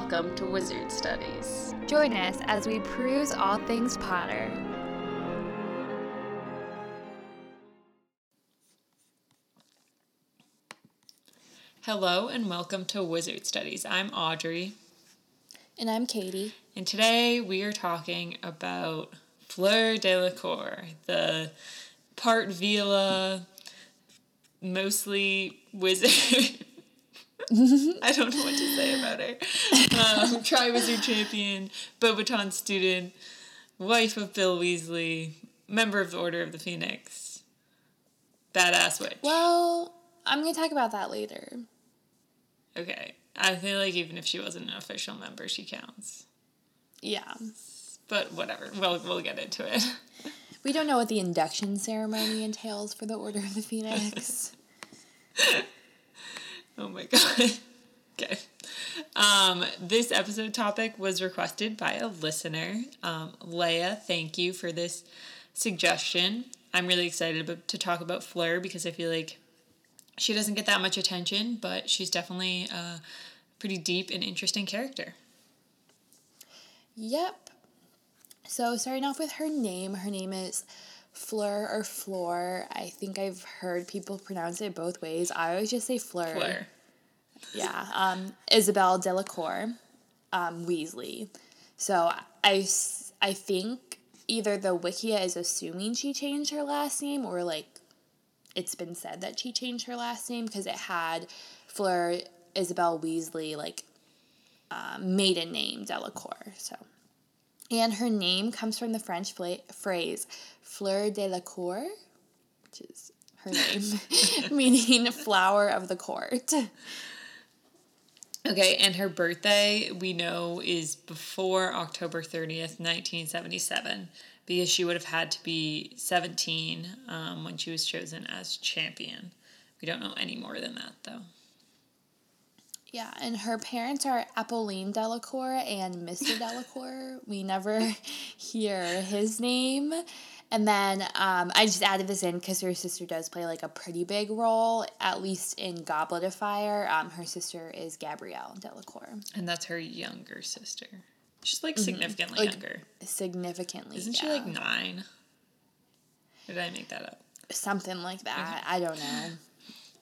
welcome to Wizard Studies. Join us as we peruse all things Potter. Hello and welcome to Wizard Studies. I'm Audrey, And I'm Katie. and today we are talking about Fleur Delacour, the part Veela, mostly wizard. I don't know what to say about her. Um, Tri Wizard champion, Beauxbaton student, wife of Bill Weasley, member of the Order of the Phoenix, badass witch. Well, I'm going to talk about that later. Okay. I feel like even if she wasn't an official member, she counts. Yeah. But whatever. We'll, we'll get into it. We don't know what the induction ceremony entails for the Order of the Phoenix. Oh my god. okay. Um, this episode topic was requested by a listener. Um, Leia, thank you for this suggestion. I'm really excited to talk about Fleur because I feel like she doesn't get that much attention, but she's definitely a pretty deep and interesting character. yep. So, starting off with her name, her name is Fleur or Floor. I think I've heard people pronounce it both ways. I always just say Fleur. Fleur. Yeah, um, Isabel Delacour, um, Weasley. So I, I think either the Wikia is assuming she changed her last name or like it's been said that she changed her last name because it had Fleur Isabel Weasley like um, maiden name Delacour. So. And her name comes from the French phrase fleur de la cour, which is her name, meaning flower of the court. Okay, and her birthday we know is before October 30th, 1977, because she would have had to be 17 um, when she was chosen as champion. We don't know any more than that, though. Yeah, and her parents are Apolline Delacour and Mr. Delacour. We never hear his name. And then um, I just added this in because her sister does play like a pretty big role, at least in Goblet of Fire. Um, her sister is Gabrielle Delacour, And that's her younger sister. She's like significantly Like, younger. significantly. Isn't she like nine? Or did I make that up? something like that? I don't know.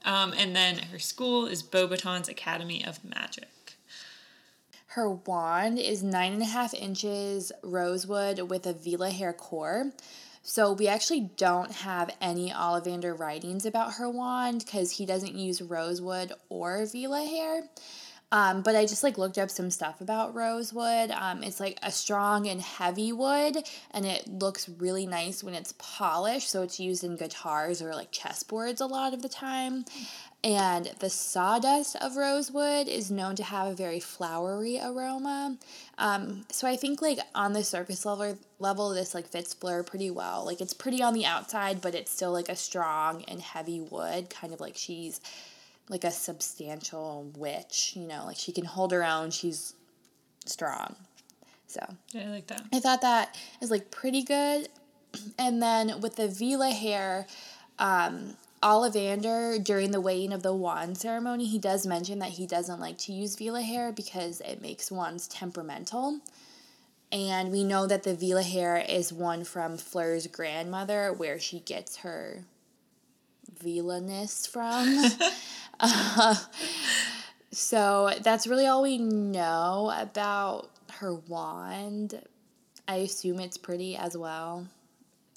Um, and then her school is Beauxbatons Academy of Magic. Her wand is nine and a half inches rosewood with a Veela hair core. So we actually don't have any Ollivander writings about her wand because he doesn't use rosewood or Veela hair. Um, but I just like looked up some stuff about rosewood. Um, it's like a strong and heavy wood, and it looks really nice when it's polished. So it's used in guitars or like chessboards a lot of the time. And the sawdust of rosewood is known to have a very flowery aroma. Um, so I think like on the surface level level this like fits Fleur pretty well. Like it's pretty on the outside, but it's still like a strong and heavy wood, kind of like she's like a substantial witch, you know, like she can hold her own, she's strong. So Yeah, I like that. I thought that is like pretty good. And then with the Vila hair, um, Ollivander during the weighing of the wand ceremony, he does mention that he doesn't like to use Veela hair because it makes wands temperamental. And we know that the Veela hair is one from Fleur's grandmother, where she gets her Veela-ness from. Uh, so that's really all we know about her wand. I assume it's pretty as well.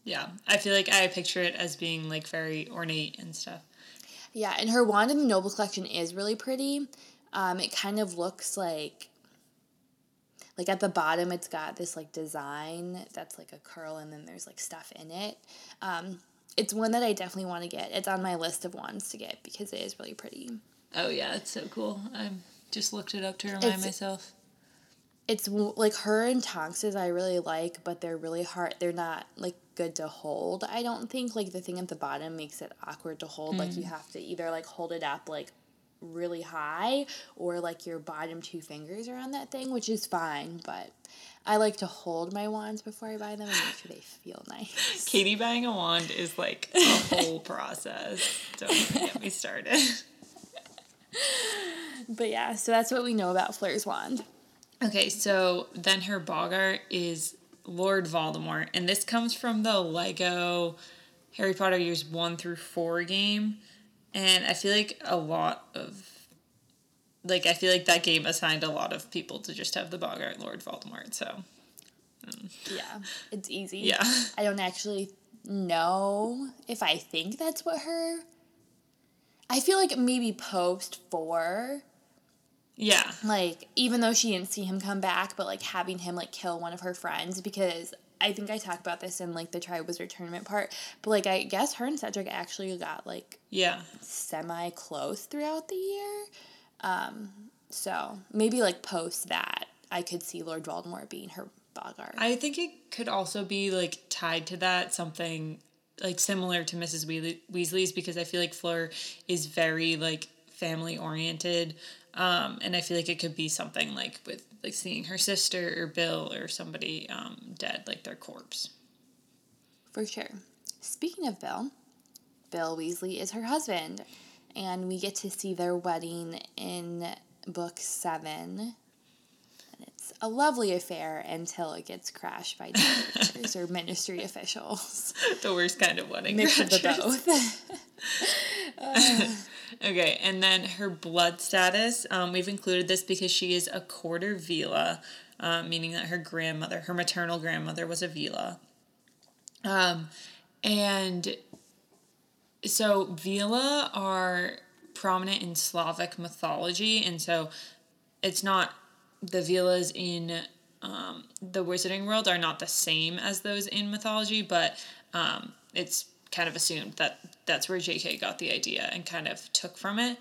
Yeah, I feel like I picture it as being like very ornate and stuff. Yeah, and her wand in the Noble Collection is really pretty. Um, it kind of looks like, like at the bottom, it's got this like design that's like a curl, and then there's like stuff in it. Um, it's one that I definitely want to get. It's on my list of ones to get because it is really pretty. Oh yeah, it's so cool. I just looked it up to remind It's- myself. It's like her and Tonks's I really like, but they're really hard. They're not like good to hold. I don't think like the thing at the bottom makes it awkward to hold. Like you mm. have to either like hold it up like really high or like your bottom two fingers are on that thing, which is fine. But I like to hold my wands before I buy them and make sure they feel nice. Katie buying a wand is like a whole process. Don't get me started. But yeah, so that's what we know about Fleur's wand. Okay, so then her Boggart is Lord Voldemort, and this comes from the Lego Harry Potter years one through four game, and I feel like a lot of like I feel like that game assigned a lot of people to just have the Boggart Lord Voldemort. So mm. Yeah, it's easy. Yeah. I don't actually know if I think that's what her. I feel like maybe post four, yeah, like even though she didn't see him come back, but like having him like kill one of her friends because I think I talked about this in like the Triwizard tournament part, but like I guess her and Cedric actually got like yeah, semi close throughout the year. Um, so maybe like post that, I could see Lord Voldemort being her Boggart. I think it could also be like tied to that something like similar to Mrs. Weasley's because I feel like Fleur is very like family oriented. Um, and I feel like it could be something like with like seeing her sister or Bill or somebody um, dead, like their corpse. For sure. Speaking of Bill, Bill Weasley is her husband, and we get to see their wedding in book seven. It's a lovely affair until it gets crashed by Death Eaters or ministry officials. the worst kind of wedding. Mix of the both. Okay, and then her blood status. Um, we've included this because she is a quarter Veela, um, meaning that her grandmother, her maternal grandmother, was a Veela. Um, and so Vila are prominent in Slavic mythology, and so it's not the Veelas in um, the Wizarding world are not the same as those in mythology, but um, it's kind of assumed that that's where J.K. got the idea and kind of took from it.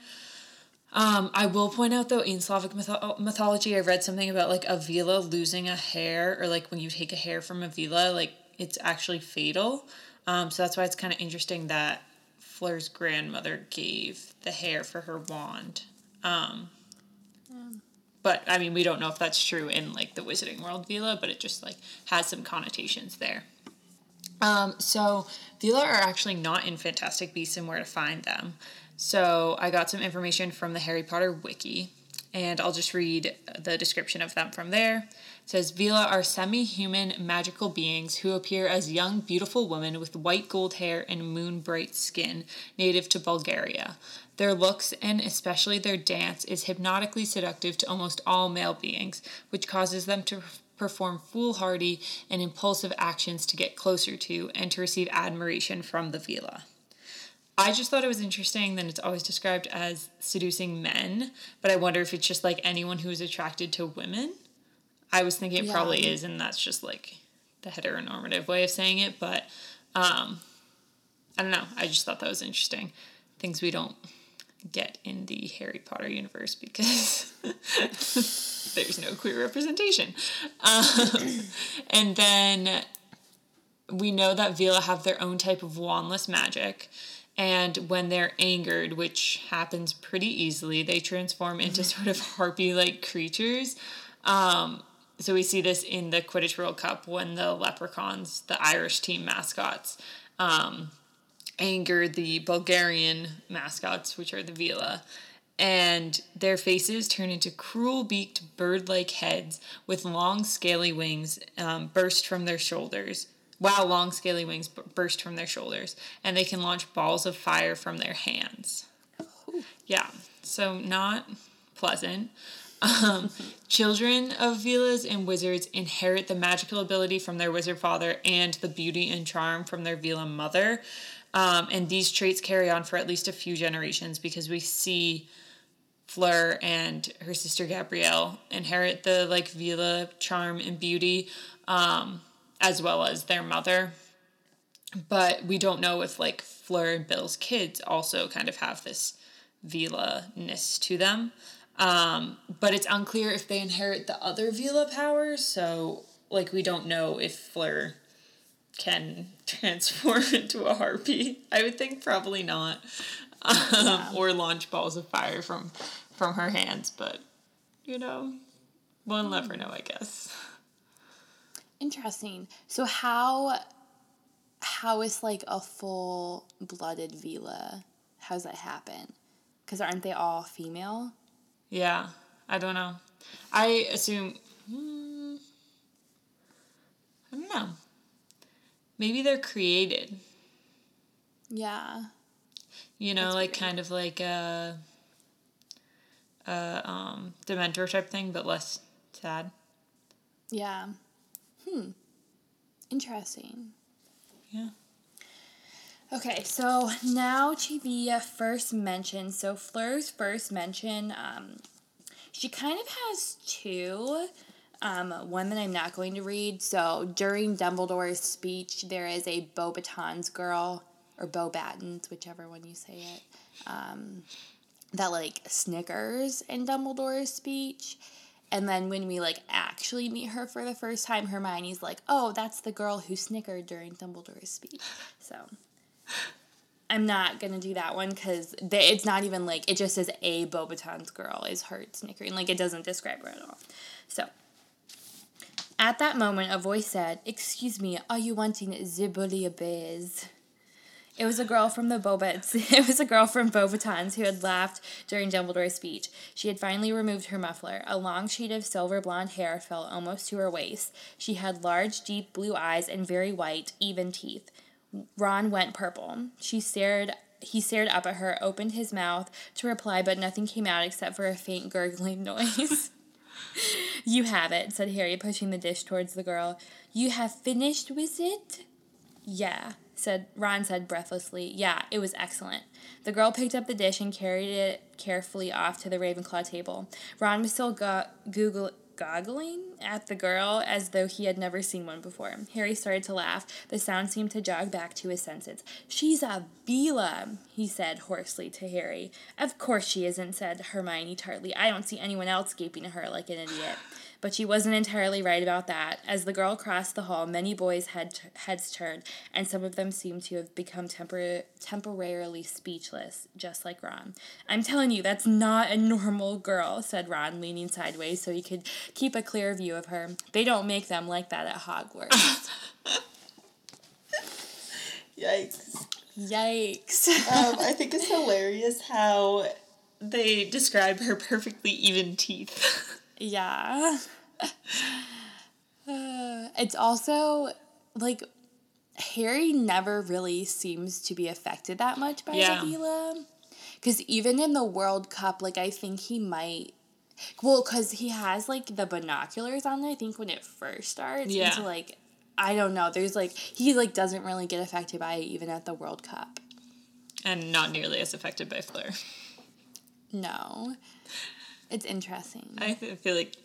Um, I will point out though, in Slavic mytho- mythology, I read something about like a Vila losing a hair, or like when you take a hair from a Vila, like it's actually fatal. Um, so that's why it's kind of interesting that Fleur's grandmother gave the hair for her wand. Um, but I mean, we don't know if that's true in like the Wizarding World Veela, but it just like has some connotations there. Um, so Veela are actually not in Fantastic Beasts and Where to Find Them. So I got some information from the Harry Potter wiki, and I'll just read the description of them from there. Says Veela are semi-human magical beings who appear as young, beautiful women with white gold hair and moon bright skin, native to Bulgaria. Their looks and especially their dance is hypnotically seductive to almost all male beings, which causes them to perform foolhardy and impulsive actions to get closer to and to receive admiration from the Veela. I just thought it was interesting that it's always described as seducing men, but I wonder if it's just like anyone who is attracted to women. I was thinking it Yeah. probably is, and that's just like the heteronormative way of saying it, but um, I don't know. I just thought that was interesting. Things we don't get in the Harry Potter universe because there's no queer representation. Um, and then we know that Veela have their own type of wandless magic. And when they're angered, which happens pretty easily, they transform into sort of harpy like creatures. Um, so we see this in the Quidditch World Cup when the leprechauns, the Irish team mascots, um, anger the Bulgarian mascots, which are the Veela. And their faces turn into cruel beaked bird like heads with long scaly wings um, burst from their shoulders. Wow, long scaly wings b- burst from their shoulders. And they can launch balls of fire from their hands. Yeah, so not pleasant. Um, children of Veelas and wizards inherit the magical ability from their wizard father and the beauty and charm from their Veela mother. Um, and these traits carry on for at least a few generations because we see Fleur and her sister Gabrielle inherit the like Veela charm and beauty, um, as well as their mother. But we don't know if like Fleur and Bill's kids also kind of have this Veela-ness to them. Um, but it's unclear if they inherit the other Veela powers, so like we don't know if Fleur can transform into a harpy. I would think probably not. Um, or launch balls of fire from from her hands, but you know, we'll never know, I guess. Interesting. So how how is like a full blooded Veela? How does that happen? Because aren't they all female? Yeah, I don't know. I assume Hmm. I don't know. Maybe they're created. Yeah. You know, That's like weird. kind of like a, a um, Dementor type thing, but less sad. Yeah. Hmm. Interesting. Yeah. Okay, so now uh, first mention. So Fleur's first mention, um, she kind of has two. Um, one that I'm not going to read. So during Dumbledore's speech, there is a Beauxbatons girl, or Beauxbatons, whichever one you say it, um, that like snickers in Dumbledore's speech. And then when we like actually meet her for the first time, Hermione's like, "Oh, that's the girl who snickered during Dumbledore's speech." So I'm not gonna do that one because it's not even like it just says a Beauxbatons girl is hurt snickering. Like it doesn't describe her at all. So at that moment, a voice said, "Excuse me, are you wanting ze bouillabaisse?" It was a girl from the Bobets. It was a girl from Beauxbatons who had laughed during Dumbledore's speech. She had finally removed her muffler. A long sheet of silver blonde hair fell almost to her waist. She had large, deep blue eyes and very white, even teeth. Ron went purple. She stared. He stared up at her, opened his mouth to reply, but nothing came out except for a faint gurgling noise. you have it, said Harry, pushing the dish towards the girl. You have finished with it? Yeah, said Ron said breathlessly. Yeah, it was excellent. The girl picked up the dish and carried it carefully off to the Ravenclaw table. Ron was still go- Google goggling at the girl as though he had never seen one before. Harry started to laugh. The sound seemed to jog back to his senses. She's a Veela, he said hoarsely to Harry. Of course she isn't, said Hermione tartly. I don't see anyone else gaping at her like an idiot. But she wasn't entirely right about that. As the girl crossed the hall, many boys' head heads turned, and some of them seemed to have become tempor- temporarily speechless, just like Ron. I'm telling you, that's not a normal girl, said Ron, leaning sideways so he could keep a clear view of her. They don't make them like that at Hogwarts. Yikes. Yikes. Um, I think it's hilarious how they describe her perfectly even teeth. Yeah. Uh, it's also like Harry never really seems to be affected that much by Yeah. Because even in the World Cup, like, I think he might. Well, because he has, like, the binoculars on, I think, when it first starts. Yeah. So, like, I don't know. There's, like, he, like, doesn't really get affected by it even at the World Cup. and not nearly as affected by Fleur. No. It's interesting. I feel like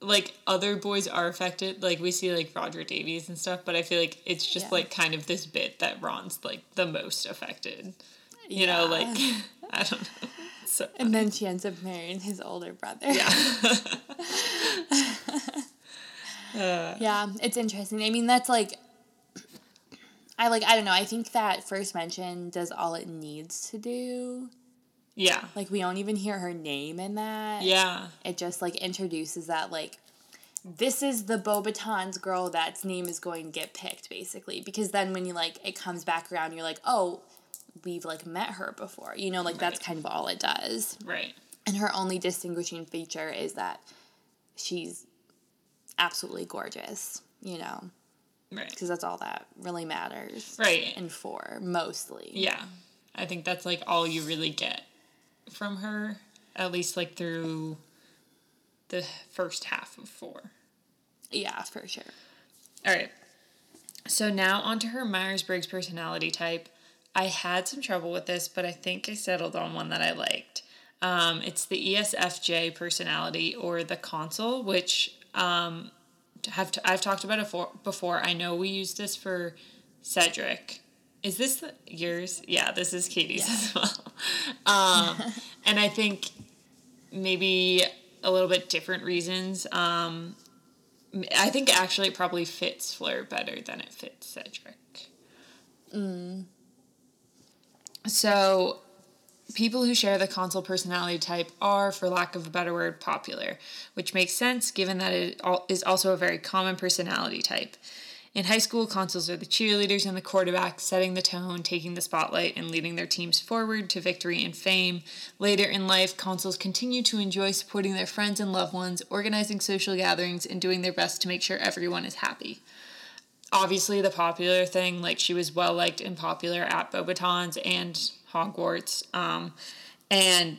like other boys are affected. Like we see like Roger Davies and stuff, but I feel like it's just Yeah. like kind of this bit that Ron's like the most affected. You know, like I don't know. So And then she ends up marrying his older brother. yeah. Uh. Yeah, it's interesting. I mean, that's like, I like, I don't know. I think that first mention does all it needs to do. Yeah. Like, we don't even hear her name in that. Yeah. It just like introduces that, like, this is the Beauxbatons girl that's name is going to get picked, basically. Because then when you like, it comes back around, you're like, oh, we've like met her before. You know, like, that's kind of all it does. Right. And her only distinguishing feature is that she's absolutely gorgeous, you know, Right. because that's all that really matters. Right. And for mostly. Yeah. I think that's like all you really get from her, at least like through the first half of four. Yeah, for sure. All right. So now onto her Myers Briggs personality type. I had some trouble with this, but I think I settled on one that I liked. Um, it's the ESFJ personality or the consul, which um, have t- I've talked about it for- before. I know we used this for Cedric. Is this the- yours? Yeah, this is Katie's Yeah. as well. Um, and I think maybe a little bit different reasons. Um, I think actually it probably fits Fleur better than it fits Cedric. So, people who share the consul personality type are, for lack of a better word, popular, which makes sense given that it is also a very common personality type. In high school, consuls are the cheerleaders and the quarterbacks, setting the tone, taking the spotlight, and leading their teams forward to victory and fame. Later in life, consuls continue to enjoy supporting their friends and loved ones, organizing social gatherings, and doing their best to make sure everyone is happy. Obviously, the popular thing, like she was well liked and popular at Beauxbatons and Hogwarts. Um, and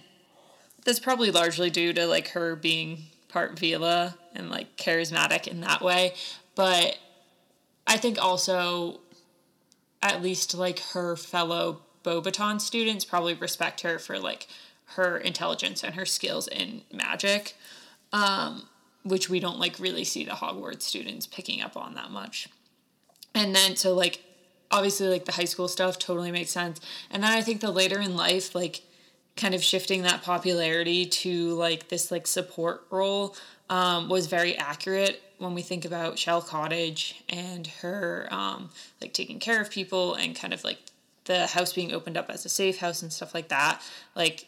that's probably largely due to like her being part Veela and like charismatic in that way. But I think also, at least like her fellow Beauxbaton students probably respect her for like her intelligence and her skills in magic, um, which we don't like really see the Hogwarts students picking up on that much. And then so like obviously like the high school stuff totally makes sense. And then I think the later in life like kind of shifting that popularity to like this like support role um, was very accurate when we think about Shell Cottage and her um, like taking care of people and kind of like the house being opened up as a safe house and stuff like that. Like,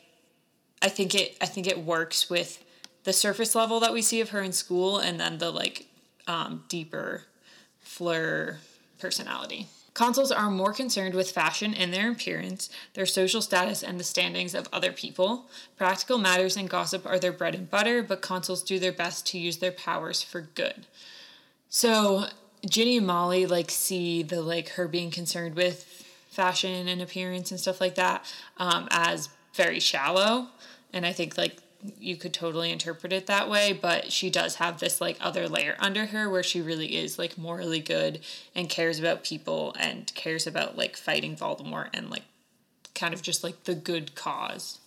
I think it I think it works with the surface level that we see of her in school and then the like um, deeper Fleur personality. Consuls are more concerned with fashion and their appearance, their social status, and the standings of other people. Practical matters and gossip are their bread and butter, but consuls do their best to use their powers for good. So Ginny and Molly like see the like her being concerned with fashion and appearance and stuff like that um, as very shallow, and I think like you could totally interpret it that way, but she does have this like other layer under her where she really is like morally good and cares about people and cares about like fighting Voldemort and like kind of just like the good cause.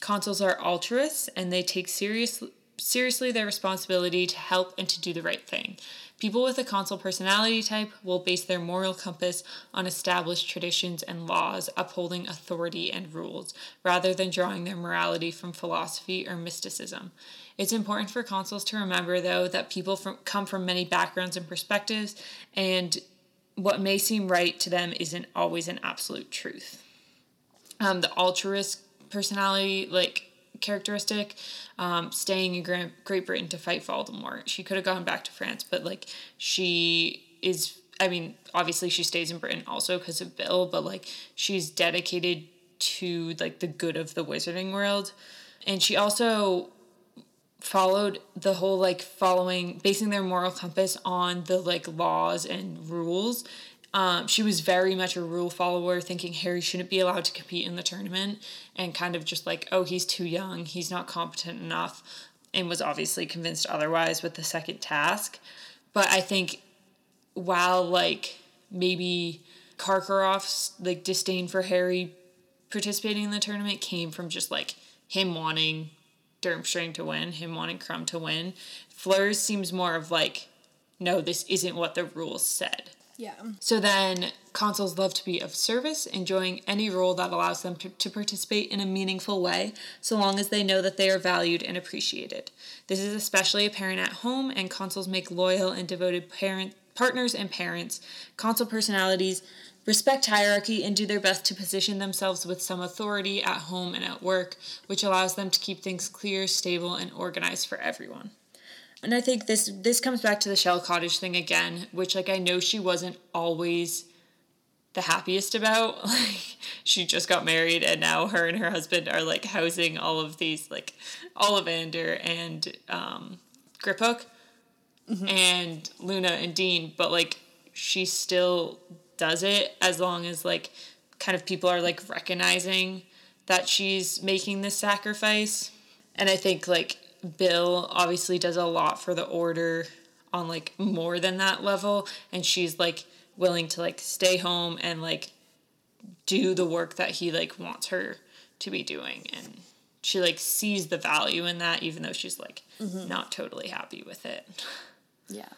Consuls are altruists and they take serious seriously their responsibility to help and to do the right thing. People with a consul personality type will base their moral compass on established traditions and laws upholding authority and rules, rather than drawing their morality from philosophy or mysticism. It's important for consuls to remember, though, that people from, come from many backgrounds and perspectives, and what may seem right to them isn't always an absolute truth. Um, the altruist personality, like characteristic, um, staying in Great Britain to fight Voldemort. She could have gone back to France, but like she is. I mean, obviously she stays in Britain also because of Bill, but like she's dedicated to like the good of the wizarding world, and she also followed the whole like following basing their moral compass on the like laws and rules um, she was very much a rule follower, thinking Harry shouldn't be allowed to compete in the tournament, and kind of just like, oh, he's too young, he's not competent enough, and was obviously convinced otherwise with the second task. But I think while like maybe Karkaroff's like disdain for Harry participating in the tournament came from just like him wanting Durmstrang to win, him wanting Krum to win. Fleur's seems more of like, no, this isn't what the rules said. Yeah. So then consuls love to be of service, enjoying any role that allows them to, to participate in a meaningful way, so long as they know that they are valued and appreciated. This is especially apparent at home, and consuls make loyal and devoted parent partners and parents. Consul personalities respect hierarchy and do their best to position themselves with some authority at home and at work, which allows them to keep things clear, stable, and organized for everyone. And I think this this comes back to the Shell Cottage thing again, which like I know she wasn't always the happiest about. Like she just got married and now her and her husband are like housing all of these like Ollivander and um Griphook mm-hmm. and Luna and Dean, but like she still does it as long as like kind of people are like recognizing that she's making this sacrifice. And I think like Bill obviously does a lot for the order on like more than that level and she's like willing to like stay home and like do the work that he like wants her to be doing and she like sees the value in that even though she's like mm-hmm. not totally happy with it. Yeah.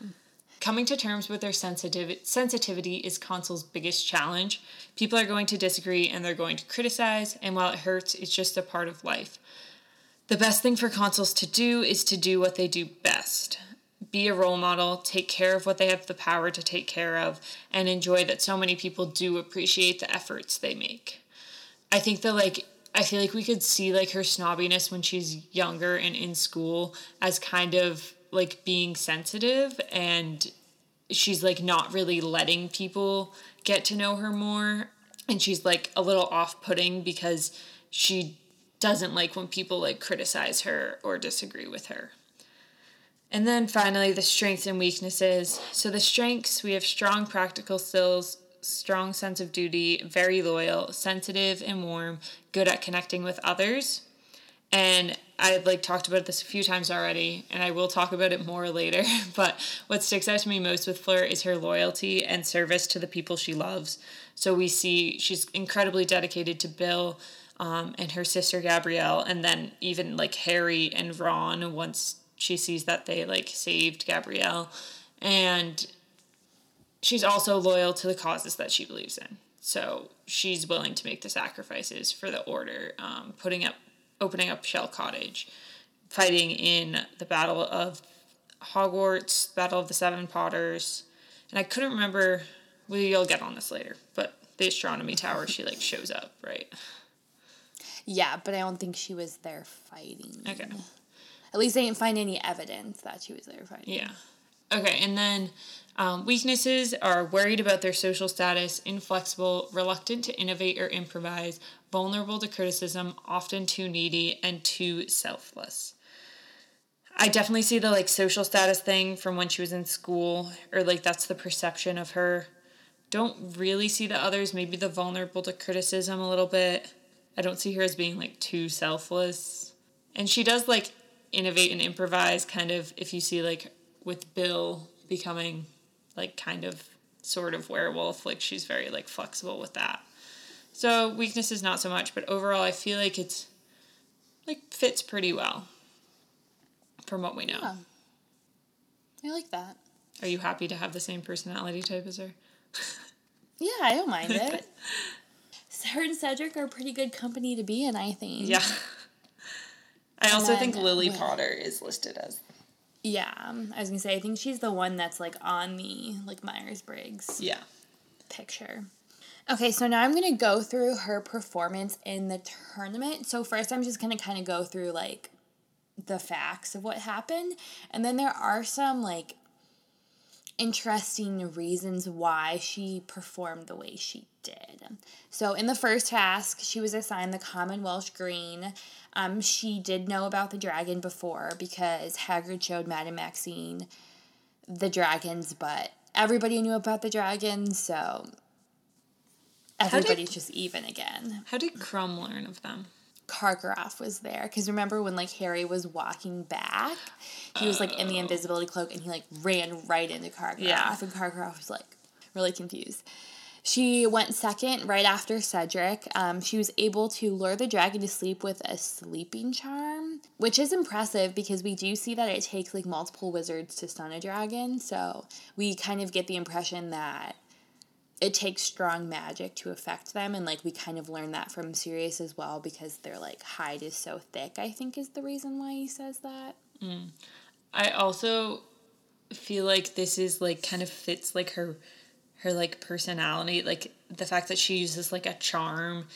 Coming to terms with their sensitivity sensitivity is Consul's biggest challenge. People are going to disagree and they're going to criticize, and while it hurts, it's just a part of life. The best thing for consuls to do is to do what they do best. Be a role model, take care of what they have the power to take care of, and enjoy that so many people do appreciate the efforts they make. I think that, like, I feel like we could see, like, her snobbiness when she's younger and in school as kind of like being sensitive and she's like not really letting people get to know her more and she's like a little off-putting because she doesn't like when people like criticize her or disagree with her. And then finally, the strengths and weaknesses. So, the strengths we have strong practical skills, strong sense of duty, very loyal, sensitive and warm, good at connecting with others. And I've like talked about this a few times already, and I will talk about it more later. But what sticks out to me most with Fleur is her loyalty and service to the people she loves. So we see she's incredibly dedicated to Bill um, and her sister Gabrielle, and then even like Harry and Ron once she sees that they like saved Gabrielle. And she's also loyal to the causes that she believes in. So she's willing to make the sacrifices for the order, um, putting up, opening up Shell Cottage, fighting in the Battle of Hogwarts, Battle of the Seven Potters, and I couldn't remember. We'll get on this later, but the astronomy tower, she like shows up, right? Yeah, but I don't think she was there fighting. Okay. At least they didn't find any evidence that she was there fighting. Yeah. Okay, and then um, weaknesses are worried about their social status, inflexible, reluctant to innovate or improvise, vulnerable to criticism, often too needy, and too selfless. I definitely see the like social status thing from when she was in school, or like that's the perception of her. Don't really see the others, maybe the vulnerable to criticism a little bit. I don't see her as being like too selfless. And she does like innovate and improvise kind of if you see like with Bill becoming like kind of sort of werewolf, like she's very like flexible with that. So weakness is not so much, but overall I feel like it's like fits pretty well from what we know. Yeah. I like that. Are you happy to have the same personality type as her? Yeah, I don't mind it. Her and Cedric are pretty good company to be in, I think. Yeah. I also then think Lily. Potter is listed as Yeah, um, I was gonna say I think she's the one that's like on the like Myers Briggs yeah. picture. Okay, so now I'm gonna go through her performance in the tournament. So first, I'm just gonna kind of go through like the facts of what happened, and then there are some like interesting reasons why she performed the way she did. So in the first task, she was assigned the common Welsh green. Um, she did know about the dragon before because Hagrid showed Madame Maxime the dragons, but everybody knew about the dragons, so did- everybody's just even again. How did Krum learn of them? Karkaroff was there because remember when like Harry was walking back, he was like in the invisibility cloak and he like ran right into Karkaroff, Yeah. and Karkaroff was like really confused. She went second right after Cedric. Um, she was able to lure the dragon to sleep with a sleeping charm, which is impressive because we do see that it takes like multiple wizards to stun a dragon. So we kind of get the impression that it takes strong magic to affect them and like we kind of learn that from Sirius as well because their like hide is so thick I think is the reason why he says that. Mm. I also feel like this is like kind of fits like her her like personality, like the fact that she uses like a charm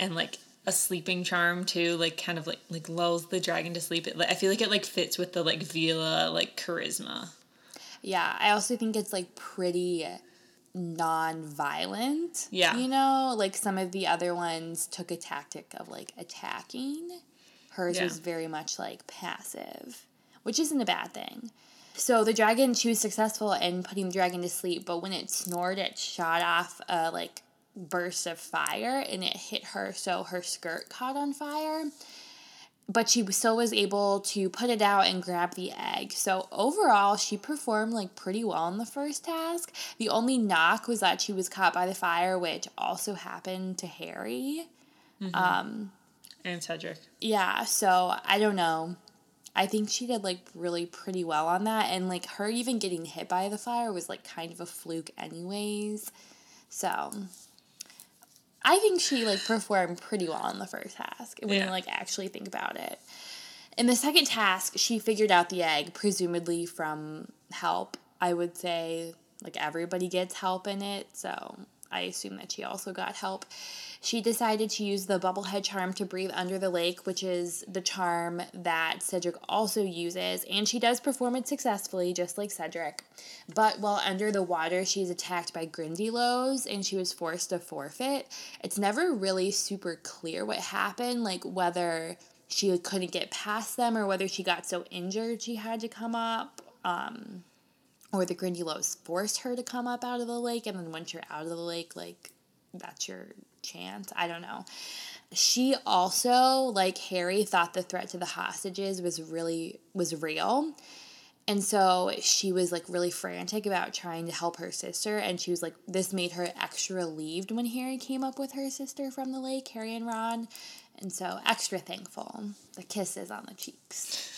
and like a sleeping charm too, like kind of like like lulls the dragon to sleep. It I feel like it like fits with the like Veela like charisma. Yeah, I also think it's like pretty non-violent. Yeah. You know, like some of the other ones took a tactic of like attacking. Hers Yeah. was very much like passive, which isn't a bad thing. So the dragon, she was successful in putting the dragon to sleep, but when it snored, it shot off a like burst of fire and it hit her, so her skirt caught on fire but she still was able to put it out and grab the egg. So overall, she performed like pretty well in the first task. The only knock was that she was caught by the fire, which also happened to Harry. um And Cedric. Yeah, so I don't know. I think she did like really pretty well on that, and like her even getting hit by the fire was like kind of a fluke, anyways. So I think she like performed pretty well in the first task when Yeah. you like actually think about it. In the second task, she figured out the egg, presumably from help. I would say like everybody gets help in it, so I assume that she also got help. She decided to use the bubblehead charm to breathe under the lake, which is the charm that Cedric also uses, and she does perform it successfully, just like Cedric. But while under the water, she's attacked by Grindylows and she was forced to forfeit. It's never really super clear what happened, like whether she couldn't get past them or whether she got so injured she had to come up. Um, or the Grindylows forced her to come up out of the lake, and then once you're out of the lake, like that's your chance. I don't know. She also, like Harry, thought the threat to the hostages was really was real. And so she was like really frantic about trying to help her sister. And she was like, this made her extra relieved when Harry came up with her sister from the lake, Harry and Ron. And so extra thankful. The kisses on the cheeks.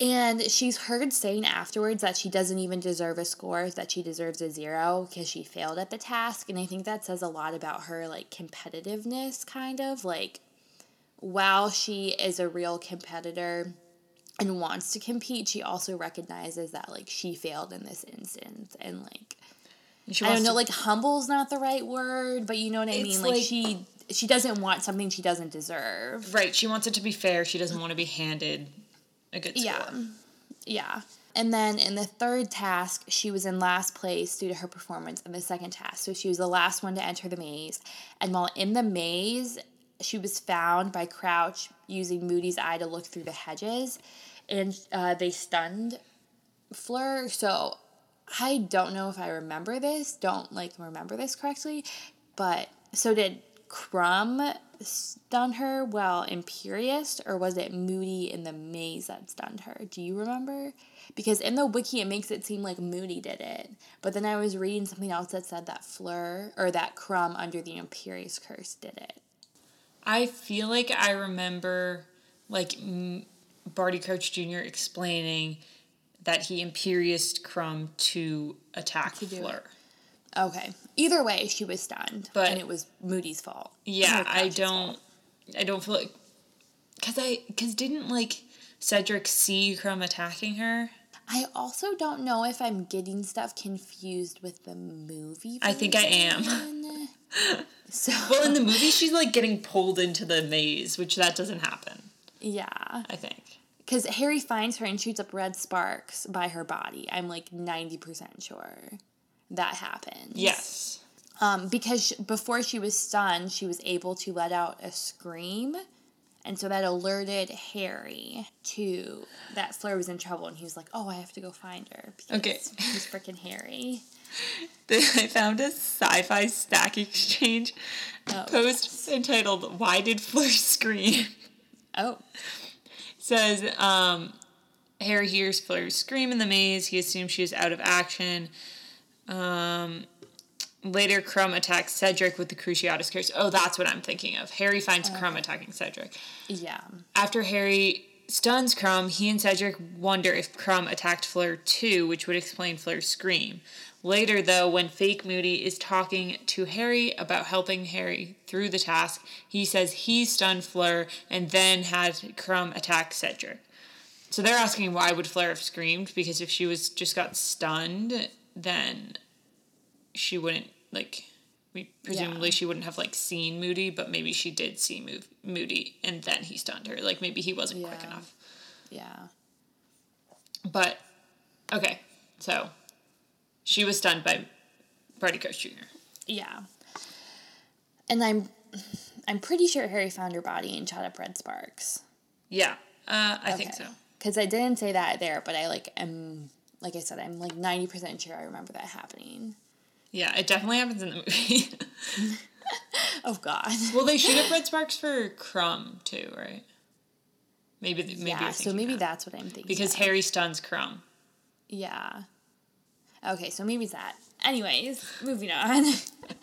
And she's heard saying afterwards that she doesn't even deserve a score, that she deserves a zero because she failed at the task. And I think that says a lot about her, like, competitiveness, kind of. Like, while she is a real competitor and wants to compete, she also recognizes that, like, she failed in this instance. And, like, I don't know, to, like, humble's not the right word, but you know what I mean? Like, like she. She doesn't want something she doesn't deserve. Right. She wants it to be fair. She doesn't want to be handed a good score. Yeah. Yeah. And then in the third task, she was in last place due to her performance in the second task. So she was the last one to enter the maze. And while in the maze, she was found by Crouch using Moody's eye to look through the hedges. And uh, they stunned Fleur. So I don't know if I remember this. Don't like remember this correctly. But so did Krum stunned her while Imperius, or was it Moody in the maze that stunned her? Do you remember? Because in the wiki, it makes it seem like Moody did it. But then I was reading something else that said that Fleur, or that Krum under the Imperius curse did it. I feel like I remember, like, Barty Crouch Jr. explaining that he Imperius Krum to attack to Fleur. It. Okay. Either way, she was stunned, but and it was Moody's fault. Yeah, I don't. Fault. I don't feel like because I because didn't like Cedric see Krum attacking her. I also don't know if I'm getting stuff confused with the movie. I think I am. so well, in the movie, she's like getting pulled into the maze, which that doesn't happen. Yeah, I think because Harry finds her and shoots up red sparks by her body. I'm like ninety percent sure that happened. Yes. Um, because before she was stunned, she was able to let out a scream. And so that alerted Harry to that Fleur was in trouble, and he was like, "Oh, I have to go find her." okay, he's freaking Harry. I found a sci-fi stack exchange oh, post yes. entitled "Why Did Fleur Scream?" Oh, says um, Harry hears Fleur scream in the maze. He assumes she is out of action. Um, later, Krum attacks Cedric with the Cruciatus Curse. Oh, that's what I'm thinking of. Harry finds okay. Krum attacking Cedric. Yeah. After Harry stuns Krum, he and Cedric wonder if Krum attacked Fleur too, which would explain Fleur's scream. Later, though, when Fake Moody is talking to Harry about helping Harry through the task, he says he stunned Fleur and then had Krum attack Cedric. So they're asking why would Fleur have screamed? Because if she was just got stunned, then she wouldn't like we presumably yeah. she wouldn't have like seen Moody, but maybe she did see Mo- Moody and then he stunned her. Like maybe he wasn't yeah. quick enough. Yeah. But okay, so she was stunned by Barty Crouch Jr. Yeah. And I'm I'm pretty sure Harry found her body and shot up red sparks. Yeah, uh, I okay. think so. Because I didn't say that there, but I like am like I said, I'm like 90% sure I remember that happening. Yeah, it definitely happens in the movie. oh God. Well, they shoot up red sparks for Krum too, right? Maybe maybe yeah. So maybe that. that's what I'm thinking. Because of. Harry stuns Krum. Yeah. Okay, so maybe that. Anyways, moving on.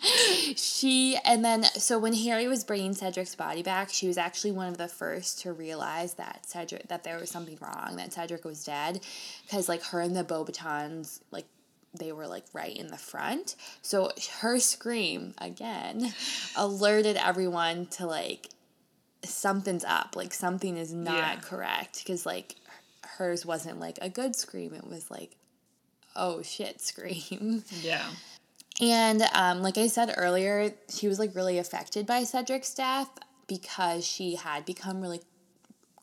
she and then so when Harry was bringing Cedric's body back, she was actually one of the first to realize that Cedric that there was something wrong, that Cedric was dead, because like her and the Beauxbatons like they were like right in the front. So her scream again alerted everyone to like something's up, like something is not yeah. correct because like hers wasn't like a good scream, it was like oh shit scream. Yeah. And um, like I said earlier, she was like really affected by Cedric's death because she had become really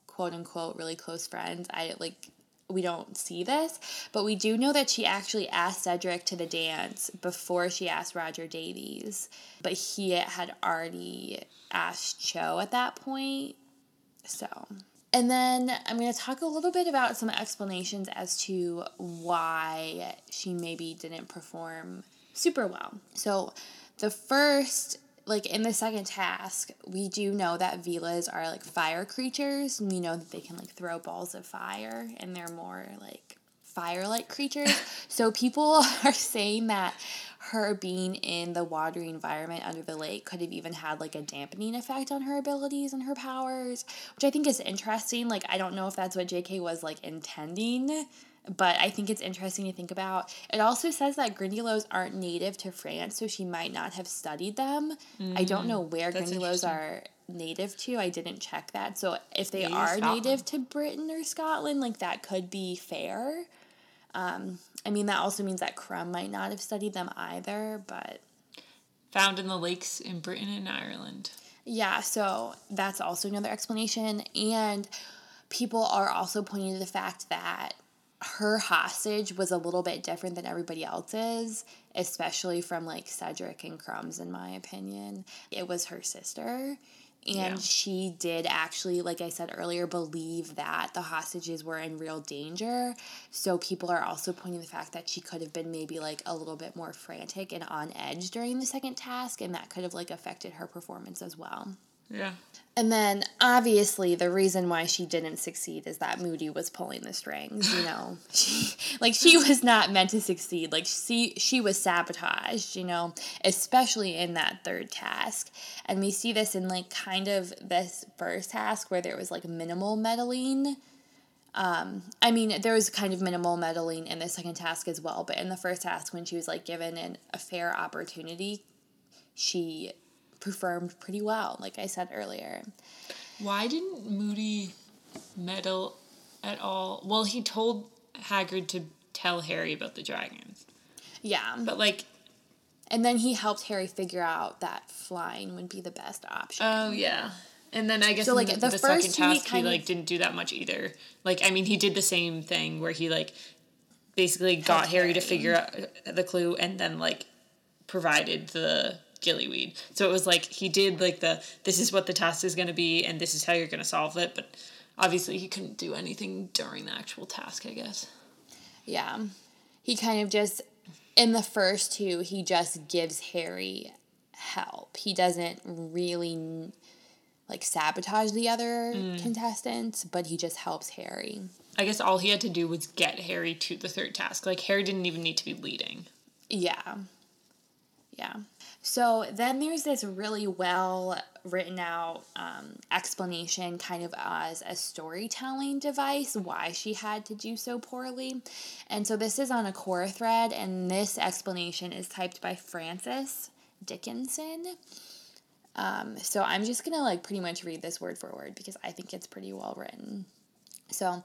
quote unquote really close friends. I like we don't see this, but we do know that she actually asked Cedric to the dance before she asked Roger Davies. But he had already asked Cho at that point. So, and then I'm going to talk a little bit about some explanations as to why she maybe didn't perform super well. So, the first like in the second task, we do know that Veelas are like fire creatures. We know that they can like throw balls of fire and they're more like fire like creatures. so people are saying that her being in the watery environment under the lake could have even had like a dampening effect on her abilities and her powers, which I think is interesting. Like, I don't know if that's what JK was like intending but I think it's interesting to think about. It also says that Grindylows aren't native to France, so she might not have studied them. Mm, I don't know mm, where Grindylows are native to. I didn't check that. So if they Maybe are Scotland. native to Britain or Scotland, like that could be fair. Um, I mean, that also means that Krum might not have studied them either, but. Found in the lakes in Britain and Ireland. Yeah, so that's also another explanation. And people are also pointing to the fact that her hostage was a little bit different than everybody else's, especially from like Cedric and Krum's, in my opinion. It was her sister. And yeah. she did actually, like I said earlier, believe that the hostages were in real danger. So people are also pointing the fact that she could have been maybe like a little bit more frantic and on edge during the second task, and that could have like affected her performance as well. Yeah. And then obviously the reason why she didn't succeed is that Moody was pulling the strings, you know. she like she was not meant to succeed. Like she she was sabotaged, you know, especially in that third task. And we see this in like kind of this first task where there was like minimal meddling. Um, I mean, there was kind of minimal meddling in the second task as well, but in the first task, when she was like given an, a fair opportunity, she performed pretty well, like I said earlier. Why didn't Moody meddle at all? Well, he told Hagrid to tell Harry about the dragons. Yeah. But like and then he helped Harry figure out that flying would be the best option. Oh yeah. And then I guess so, like the, the, the second task he, he like of, didn't do that much either. Like I mean he did the same thing where he like basically got Harry, Harry to figure out the clue and then like provided the gillyweed. So it was like he did like the this is what the task is going to be and this is how you're going to solve it, but obviously he couldn't do anything during the actual task, I guess. Yeah. He kind of just in the first two, he just gives Harry help. He doesn't really like sabotage the other mm. contestants, but he just helps Harry. I guess all he had to do was get Harry to the third task. Like Harry didn't even need to be leading. Yeah. Yeah. So then there's this really well written out um, explanation, kind of as a storytelling device, why she had to do so poorly. And so this is on a Quora thread, and this explanation is typed by Francis Dickinson. Um, so I'm just gonna like pretty much read this word for word because I think it's pretty well written. So,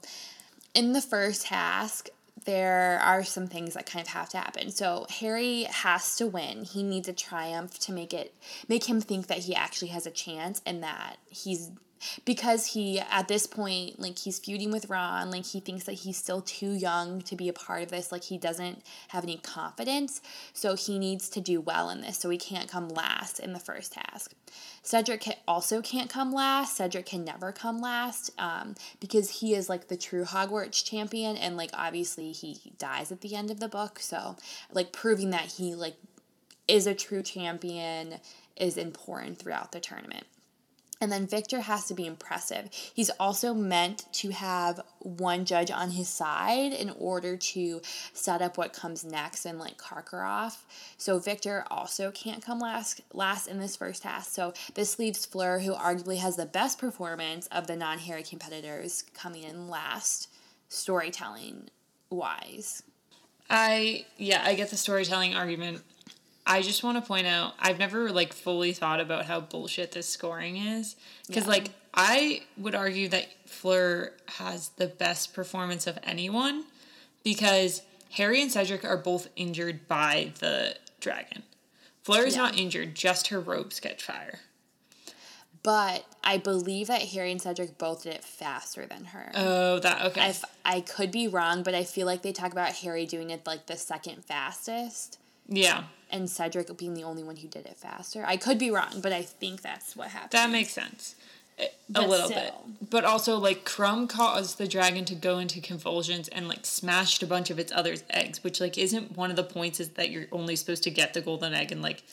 in the first task, there are some things that kind of have to happen. So Harry has to win. He needs a triumph to make it make him think that he actually has a chance and that he's because he at this point like he's feuding with Ron like he thinks that he's still too young to be a part of this like he doesn't have any confidence so he needs to do well in this so he can't come last in the first task. Cedric also can't come last Cedric can never come last um, because he is like the true Hogwarts champion and like obviously he dies at the end of the book so like proving that he like is a true champion is important throughout the tournament and then Victor has to be impressive. He's also meant to have one judge on his side in order to set up what comes next and like Karkaroff. So Victor also can't come last last in this first task. So this leaves Fleur, who arguably has the best performance of the non-Harry competitors, coming in last, storytelling wise. I yeah, I get the storytelling argument I just want to point out I've never like fully thought about how bullshit this scoring is because yeah. like I would argue that Fleur has the best performance of anyone because Harry and Cedric are both injured by the dragon. Fleur is Yeah. not injured, just her robes catch fire. But I believe that Harry and Cedric both did it faster than her. Oh, that okay. I, f- I could be wrong, but I feel like they talk about Harry doing it like the second fastest yeah, and Cedric being the only one who did it faster. I could be wrong, but I think that's what happened. that makes sense. A- But little still. bit. But also, like, Krum caused the dragon to go into convulsions and, like, smashed a bunch of its other eggs, which, like, isn't one of the points is that you're only supposed to get the golden egg and, like,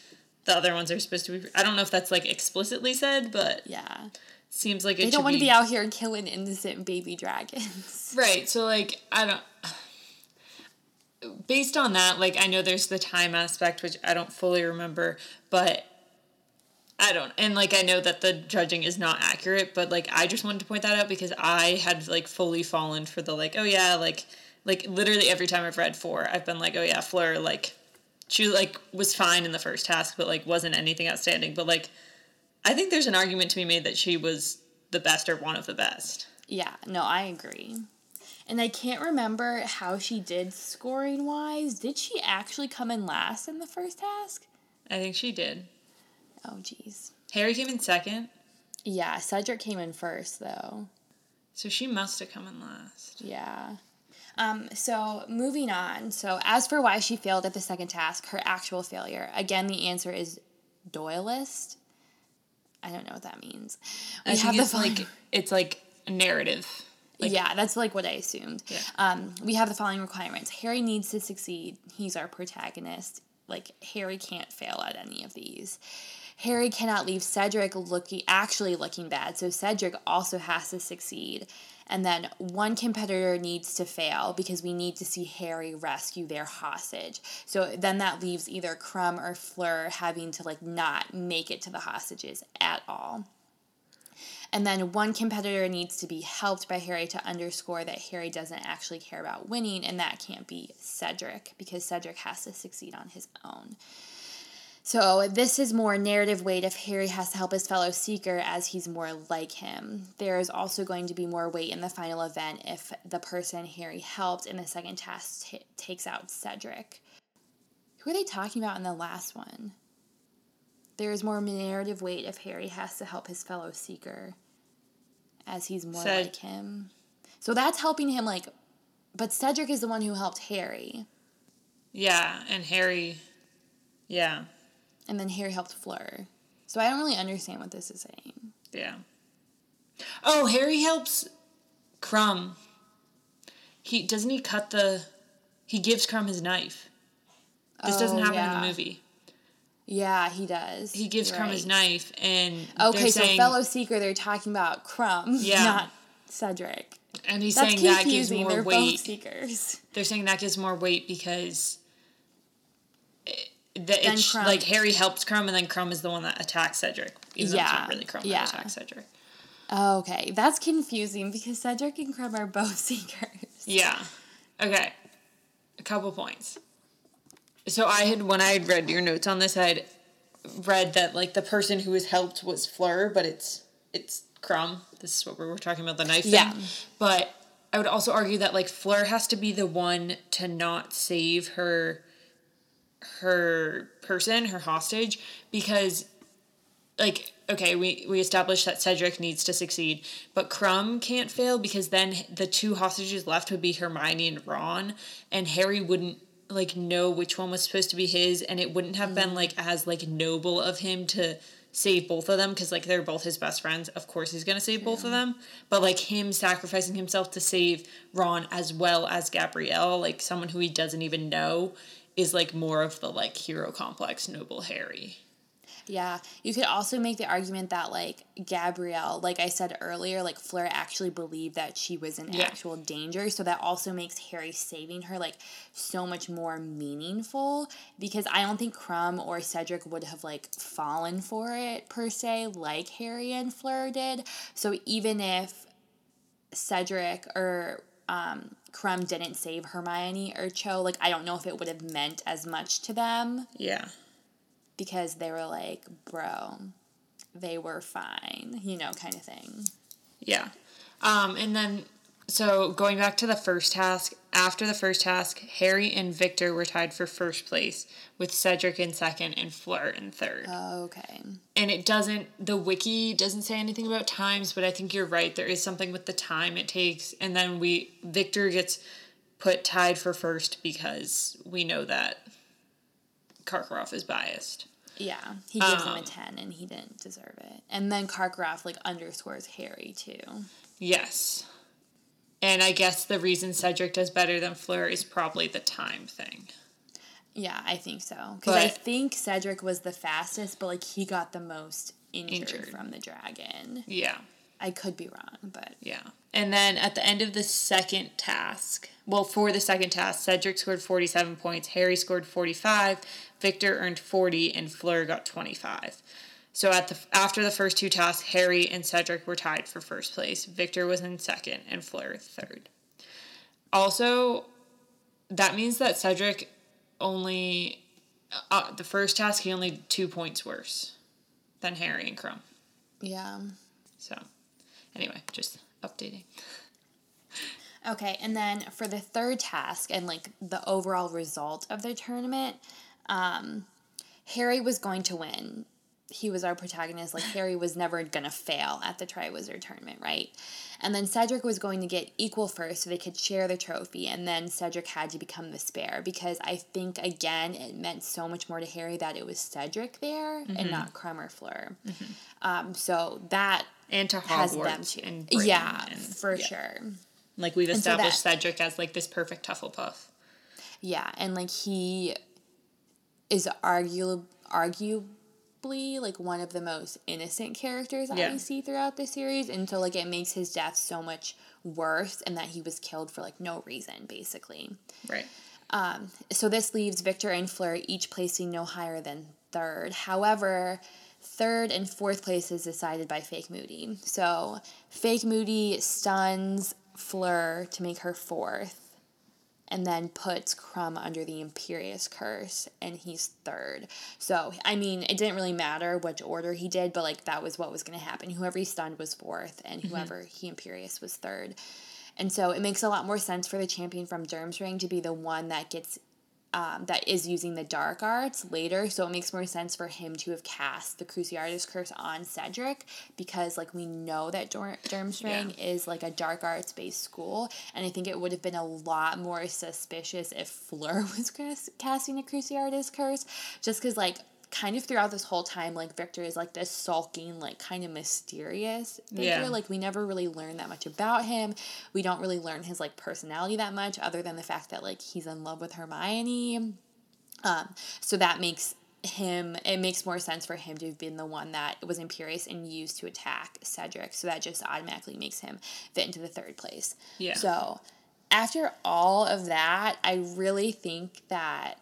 the other ones are supposed to be. I don't know if that's, like, explicitly said, but yeah. seems like it They don't want to be be out here killing innocent baby dragons. Right. So like I don't based on that, like I know there's the time aspect which I don't fully remember, but I don't and like I know that the judging is not accurate, but like I just wanted to point that out because I had like fully fallen for the like, oh yeah, like like literally every time I've read four, I've been like, oh yeah, Fleur like she like was fine in the first task, but like wasn't anything outstanding. But like I think there's an argument to be made that she was the best or one of the best. Yeah, no, I agree. And I can't remember how she did scoring wise. Did she actually come in last in the first task? I think she did. Oh, geez. Harry came in second, Yeah, Cedric came in first, though. so she must have come in last. Yeah. Um, so moving on. So as for why she failed at the second task, her actual failure. Again, the answer is Doyleist. I don't know what that means. I think the like it's like a narrative. Like, yeah, that's like what I assumed. Yeah. Um, we have the following requirements. Harry needs to succeed. He's our protagonist. Like Harry can't fail at any of these. Harry cannot leave Cedric looking actually looking bad. So Cedric also has to succeed. And then one competitor needs to fail because we need to see Harry rescue their hostage. So then that leaves either Krum or Fleur having to like not make it to the hostages at all. And then one competitor needs to be helped by Harry to underscore that Harry doesn't actually care about winning, and that can't be Cedric because Cedric has to succeed on his own. So this is more narrative weight if Harry has to help his fellow seeker as he's more like him. There is also going to be more weight in the final event if the person Harry helped in the second task t- takes out Cedric. Who are they talking about in the last one? There is more narrative weight if Harry has to help his fellow seeker as he's more Ced- like him. So that's helping him like but Cedric is the one who helped Harry. Yeah, and Harry. Yeah, And then Harry helped Fleur. So I don't really understand what this is saying. yeah. Oh, Harry helps Krum. He doesn't he cut the. He gives Krum his knife. This doesn't Oh, happen in the movie. Yeah, he does. He gives You're Krum his knife, and Okay, so saying, fellow seeker, they're talking about Krum, Yeah. not Cedric. and he's That's saying that gives more they're weight. both seekers. They're saying that gives more weight because it, it's Krum- like Harry helps Krum, and then Krum is the one that attacks Cedric. Even though it's Yeah, not really Krum yeah. that attacks Cedric. Okay, that's confusing because Cedric and Krum are both seekers. Yeah. Okay. A couple points. So I had when I had read your notes on this, I had read that like the person who was helped was Fleur, but it's it's Krum. This is what we were talking about the knife Yeah. thing. But I would also argue that like Fleur has to be the one to not save her her person, her hostage, because like okay, we we established that Cedric needs to succeed, but Krum can't fail because then the two hostages left would be Hermione and Ron, and Harry wouldn't like know which one was supposed to be his, and it wouldn't have been mm-hmm. like as like noble of him to save both of them because like they're both his best friends. Of course, he's gonna save both of them, but like him sacrificing himself to save Ron as well as Gabrielle, like someone who he doesn't even know, is like more of the like hero complex noble Harry. Yeah, you could also make the argument that like Gabrielle, like I said earlier, like Fleur actually believed that she was in Yeah. actual danger, so that also makes Harry saving her like so much more meaningful because I don't think Krum or Cedric would have like fallen for it per se like Harry and Fleur did. So even if Cedric or um Krum didn't save Hermione or Cho, like I don't know if it would have meant as much to them Yeah. Because they were like, bro, they were fine, you know, kind of thing. Yeah. Um, and then so going back to the first task, after the first task, Harry and Victor were tied for first place, with Cedric in second and Fleur in third. Okay. And it doesn't, the wiki doesn't say anything about times, but I think you're right. There is something with the time it takes. And then we, Victor gets put tied for first because we know that Karkaroff is biased. Yeah, he gives him a Um, 10 and he didn't deserve it. And then Karkaroff like underscores Harry too. Yes. And I guess the reason Cedric does better than Fleur is probably the time thing. Yeah, I think so. Because I think Cedric was the fastest, but like he got the most injured, Injured. from the dragon. Yeah. I could be wrong, but Yeah. And then at the end of the second task, well, for the second task, Cedric scored 47 points, Harry scored 45, Victor earned 40, and Fleur got 25. So at the after the first two tasks, Harry and Cedric were tied for first place. Victor was in second and Fleur third. Also, that means that Cedric only uh, the first task he only two points worse than Harry and Krum. yeah. So, anyway, just updating. Okay, and then for the third task and like the overall result of the tournament, um, Harry was going to win. He was our protagonist. Like Harry was never gonna fail at the Triwizard tournament, right? And then Cedric was going to get equal first, so they could share the trophy. And then Cedric had to become the spare because I think again it meant so much more to Harry that it was Cedric there and not Krum or Fleur. Um, so that and to has them too. and Britain yeah, and- for yeah. sure. Like we've so established that- Cedric as like this perfect Hufflepuff. Yeah, and like he is argu- arguably like one of the most innocent characters that Yeah. we see throughout the series, and so like it makes his death so much worse, and that he was killed for like no reason, basically. Right. Um, So this leaves Victor and Fleur each placing no higher than third. However, third and fourth place is decided by Fake Moody. So Fake Moody stuns Fleur to make her fourth, and then puts Krum under the Imperius Curse, and he's third. So, I mean, it didn't really matter which order he did, but like that was what was going to happen. Whoever he stunned was fourth, and mm-hmm. whoever he Imperius was third. And so it makes a lot more sense for the champion from Durmstrang to be the one that gets um, that is using the dark arts later. So it makes more sense for him to have cast the Cruciatus curse on Cedric because like we know that Dur- Durmstrang is like a dark arts based school, and I think it would have been a lot more suspicious if Fleur was cas- casting a Cruciatus curse, just because like kind of throughout this whole time, like Victor is like this sulking, like kind of mysterious figure. Yeah. Like we never really learn that much about him. We don't really learn his like personality that much, other than the fact that like he's in love with Hermione. Um, so that makes him it makes more sense for him to have been the one that was Imperius and used to attack Cedric. So that just automatically makes him fit into the third place. Yeah. So after all of that, I really think that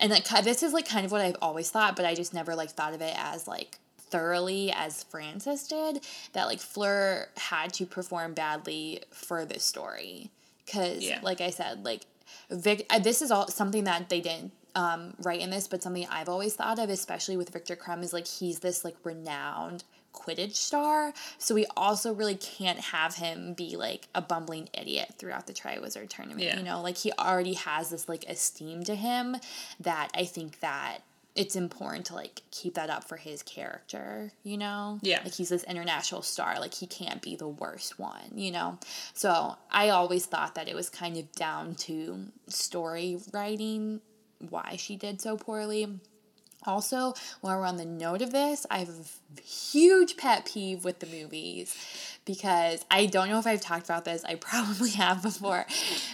and like this is like kind of what I've always thought, but I just never like thought of it as like thoroughly as Francis did. That like Fleur had to perform badly for this story because, Yeah. like I said, like Vic. uh, This is all something that they didn't um, write in this, but something I've always thought of, especially with Victor Krum, is like he's this like renowned Quidditch star. So we also really can't have him be like a bumbling idiot throughout the Triwizard tournament. Yeah. You know, like he already has this like esteem to him that I think that it's important to like keep that up for his character, you know? Yeah. Like he's this international star, like he can't be the worst one, you know? So I always thought that it was kind of down to story writing why she did so poorly. Also, while we're on the note of this, I have a huge pet peeve with the movies because I don't know if I've talked about this. I probably have before.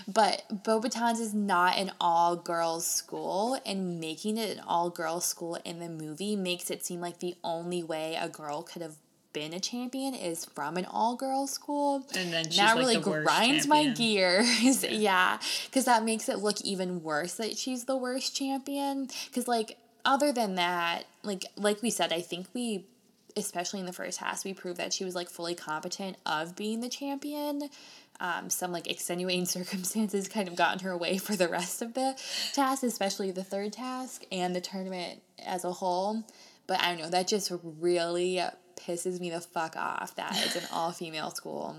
But Beauxbatons is not an all girls school, and making it an all girls school in the movie makes it seem like the only way a girl could have been a champion is from an all girls school. And then she's that like really grinds my gears. yeah, because that makes it look even worse that she's the worst champion. Because like other than that, like like we said, I think we, especially in the first half, we proved that she was like fully competent of being the champion. Um, some like extenuating circumstances kind of got in her way for the rest of the task, especially the third task and the tournament as a whole. But I don't know, that just really pisses me the fuck off that it's an all female school.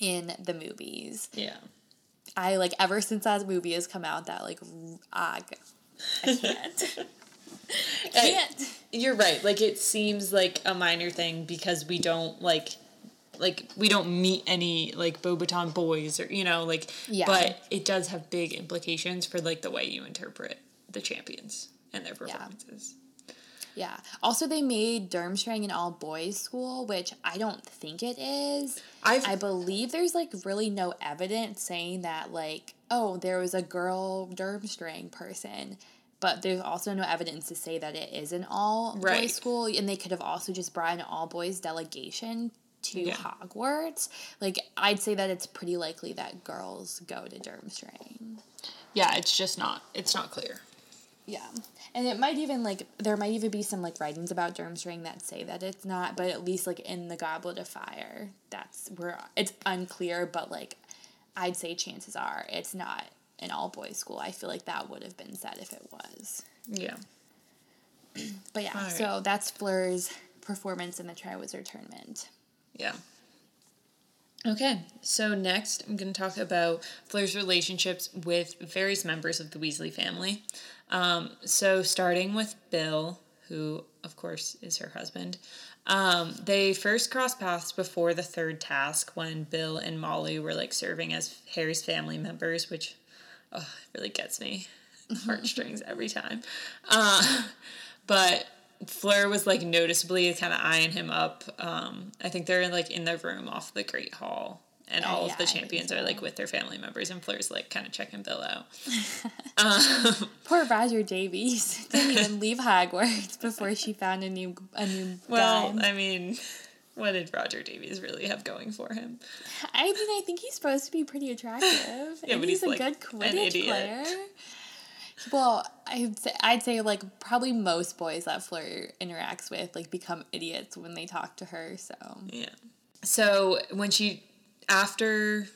in the movies. Yeah. I like ever since that movie has come out that like I, I can't. Can't. You're right. Like it seems like a minor thing because we don't like like we don't meet any like Beauxbaton boys or you know like Yeah. but it does have big implications for like the way you interpret the champions and their performances. Yeah. Also, they made Durmstrang an all boys school, which I don't think it is. I believe there's like really no evidence saying that like oh there was a girl Durmstrang person, but there's also no evidence to say that it is an all boys Right. school, and they could have also just brought an all boys delegation to Yeah. Hogwarts. Like I'd say that it's pretty likely that girls go to Durmstrang. yeah, it's just not it's not clear. Yeah. And it might even like there might even be some like writings about Durmstrang that say that it's not, but at least like in the Goblet of Fire, that's where it's unclear, but like I'd say chances are it's not an all boys school. I feel like that would have been said if it was. Yeah. But yeah, Alright. so that's Fleur's performance in the Triwizard tournament. Yeah. Okay, so next I'm going to talk about Fleur's relationships with various members of the Weasley family. Um, so, starting with Bill, who, of course, is her husband. Um, they first crossed paths before the third task when Bill and Molly were like serving as Harry's family members, which oh, it really gets me heartstrings every time. Uh, but Fleur was like noticeably kind of eyeing him up. Um, I think they're like in their room off the Great Hall, and Uh, all yeah, of the champions are like with their family members, and Fleur's like kind of checking Bill out. um, Poor Roger Davies didn't even leave Hogwarts before she found a new a new well, guy. I mean, what did Roger Davies really have going for him? I mean, I think he's supposed to be pretty attractive. Yeah, and but he's, he's, a like, good Quidditch player. Well, I'd say, I'd say like probably most boys that Fleur interacts with like become idiots when they talk to her. So Yeah. So when she after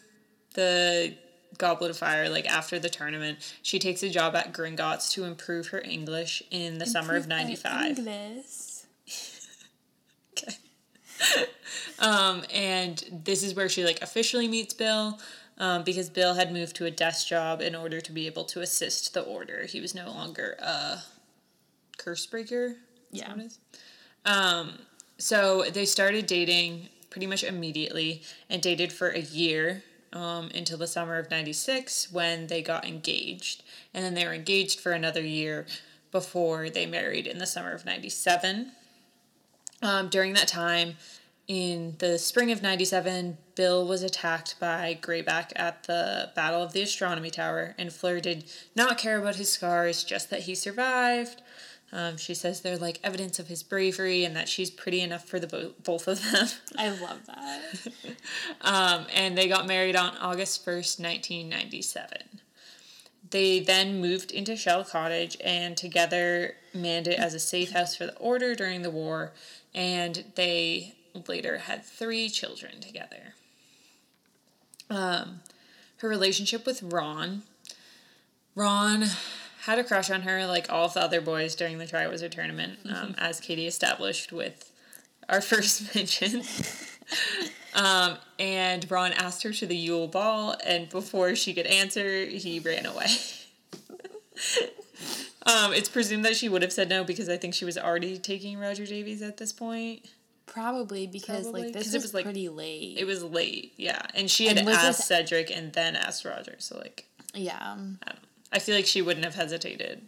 the Goblet of Fire, like after the tournament, she takes a job at Gringotts to improve her English in the summer of '95. Um, and this is where she like officially meets Bill. Um, because Bill had moved to a desk job in order to be able to assist the order. He was no longer a curse breaker. Yeah. Um, so they started dating pretty much immediately and dated for a year um, until the summer of 96 when they got engaged. And then they were engaged for another year before they married in the summer of 97. Um, during that time, in the spring of 97, Bill was attacked by Greyback at the Battle of the Astronomy Tower, and Fleur did not care about his scars, just that he survived. Um, she says they're like evidence of his bravery and that she's pretty enough for the bo- both of them. I love that. Um, and they got married on August 1st, 1997. They then moved into Shell Cottage and together manned it as a safe house for the Order during the war, and they later had three children together. Um, her relationship with Ron. Ron had a crush on her like all of the other boys during the Triwizard Tournament, um, as Katie established with our first mention. Um, and Ron asked her to the Yule Ball, and before she could answer, he ran away. um, it's presumed that she would have said no because I think she was already taking Roger Davies at this point. Probably because Probably, like this was, it was, like- pretty late. It was late, yeah, and she had And asked this- Cedric and then asked Roger. So like, yeah. I don't. I feel like she wouldn't have hesitated.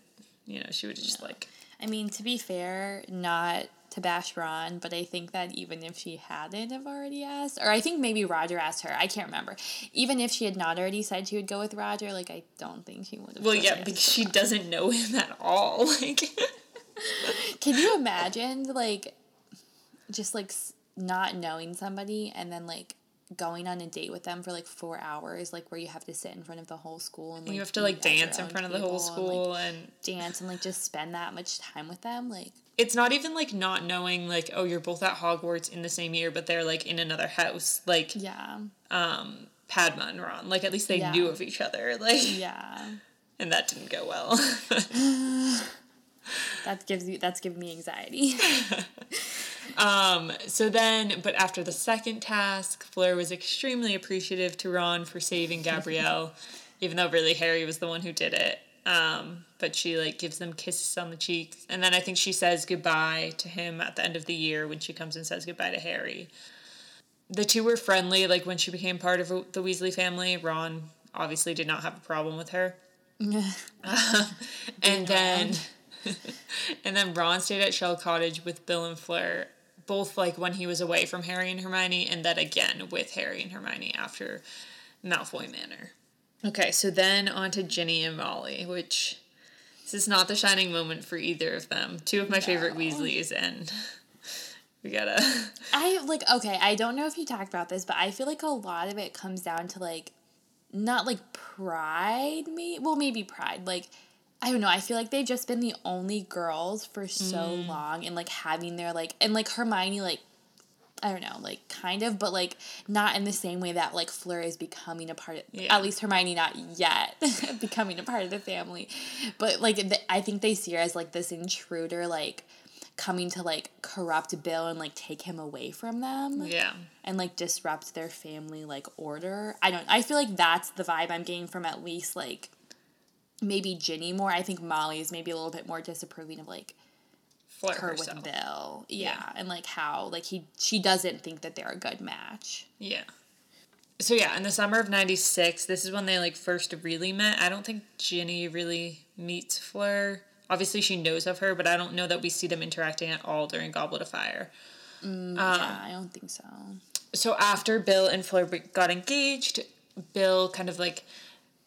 You know, she would have just like, I mean, to be fair, not to bash Ron, but I think that even if she hadn't have already asked, or I think maybe Roger asked her, I can't remember. Even if she had not already said she would go with Roger, like I don't think she would have. well, yeah, because she Ron. doesn't know him at all. Like, Can you imagine like, just like not knowing somebody and then like going on a date with them for like four hours, like where you have to sit in front of the whole school and like, you have to like eat at your dance in front of the whole table and, school like, and dance and like just spend that much time with them, like. It's not even like not knowing like oh you're both at Hogwarts in the same year but they're like in another house like Yeah, um Padma and Ron like at least they Yeah. knew of each other like yeah. and that didn't go well That gives you that's giving me anxiety. um, so then, but after the second task, Fleur was extremely appreciative to Ron for saving Gabrielle, even though really Harry was the one who did it. Um, but she like gives them kisses on the cheeks, and then I think she says goodbye to him at the end of the year when she comes and says goodbye to Harry. The two were friendly, like when she became part of the Weasley family. Ron obviously did not have a problem with her. and then and then Ron stayed at Shell Cottage with Bill and Fleur, both like when he was away from Harry and Hermione, and then again with Harry and Hermione after Malfoy Manor. Okay, so then on to Ginny and Molly, which this is not the shining moment for either of them. Two of my no. favorite Weasleys, and we gotta. I like okay. I don't know if you talked about this, but I feel like a lot of it comes down to like, not like pride. Me, well, maybe pride. Like I don't know. I feel like they've just been the only girls for so mm. long and like having their like and like Hermione like I don't know, like kind of, but like not in the same way that like Fleur is becoming a part of yeah. at least Hermione not yet becoming a part of the family. But like I think they see her as like this intruder like coming to like corrupt Bill and like take him away from them. Yeah. And like disrupt their family like order. I don't I feel like that's the vibe I'm getting from at least like maybe Ginny more. I think Molly is maybe a little bit more disapproving of like Flirt her herself. with Bill. Yeah. yeah. And like how like he she doesn't think that they're a good match. Yeah. So yeah, in the summer of '96, this is when they like first really met. I don't think Ginny really meets Fleur. Obviously, she knows of her, but I don't know that we see them interacting at all during Goblet of Fire. Mm, um, yeah, I don't think so. So after Bill and Fleur got engaged, Bill kind of like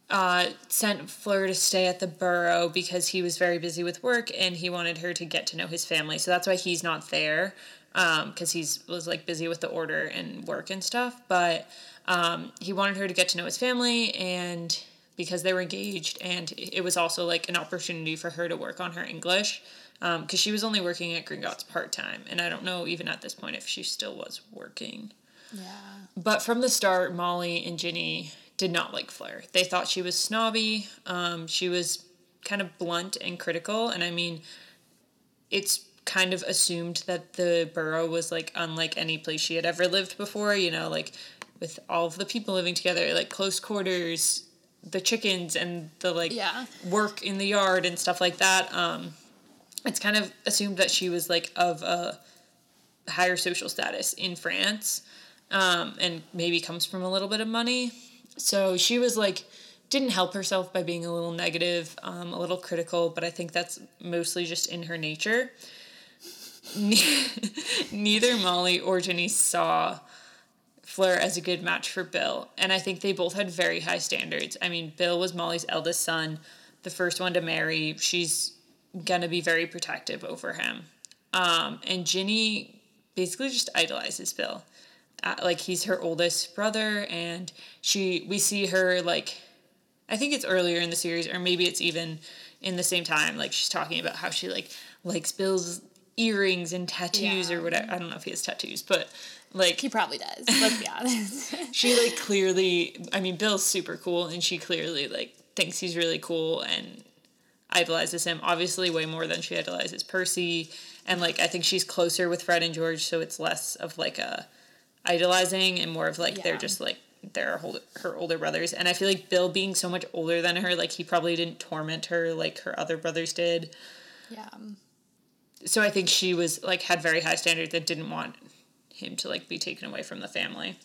uh, sent Fleur to stay at the Burrow because he was very busy with work and he wanted her to get to know his family. So that's why he's not there because um, he's was like busy with the order and work and stuff. But um, he wanted her to get to know his family and because they were engaged and it was also like an opportunity for her to work on her English because um, she was only working at Gringotts part time and I don't know even at this point if she still was working. Yeah. But from the start, Molly and Ginny did not like Fleur. They thought she was snobby. Um, she was kind of blunt and critical. And I mean, it's kind of assumed that the Burrow was like unlike any place she had ever lived before, you know, like with all of the people living together, like close quarters, the chickens and the like yeah. work in the yard and stuff like that. Um, it's kind of assumed that she was like of a higher social status in France um, and maybe comes from a little bit of money. So she was like, didn't help herself by being a little negative, um, a little critical, but I think that's mostly just in her nature. Neither Molly or Ginny saw Fleur as a good match for Bill, and I think they both had very high standards. I mean, Bill was Molly's eldest son, the first one to marry. She's gonna be very protective over him. Um, and Ginny basically just idolizes Bill like he's her oldest brother and she we see her like I think it's earlier in the series or maybe it's even in the same time like she's talking about how she like likes Bill's earrings and tattoos yeah. or whatever. I don't know if he has tattoos, but like he probably does. Let's be honest. she like clearly I mean Bill's super cool and she clearly like thinks he's really cool and idolizes him obviously way more than she idolizes Percy and like I think she's closer with Fred and George so it's less of like a idolizing and more of like yeah. they're just like they're her older brothers. And i feel like bill being so much older than her like he probably didn't torment her like her other brothers did. Yeah. So i think she was like had very high standards that didn't want him to like be taken away from the family.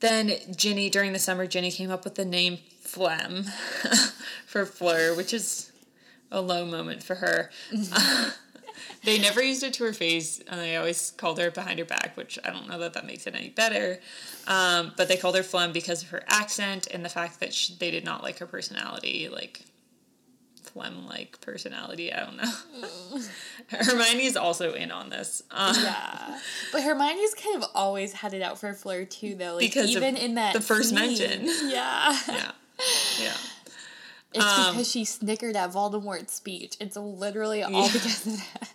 Then ginny during the summer ginny came up with the name phlegm for fleur which is a low moment for her mm-hmm. they never used it to her face, and they always called her behind her back, which I don't know that that makes it any better. Um, but they called her Phlegm because of her accent and the fact that she, they did not like her personality, like phlegm like personality. I don't know. Mm. Hermione is also in on this. Um, yeah, but Hermione's kind of always had it out for Fleur too, though. Like because even in that the first scene. mention. Yeah. Yeah. Yeah. It's um, because she snickered at Voldemort's speech. It's literally all yeah. because of that.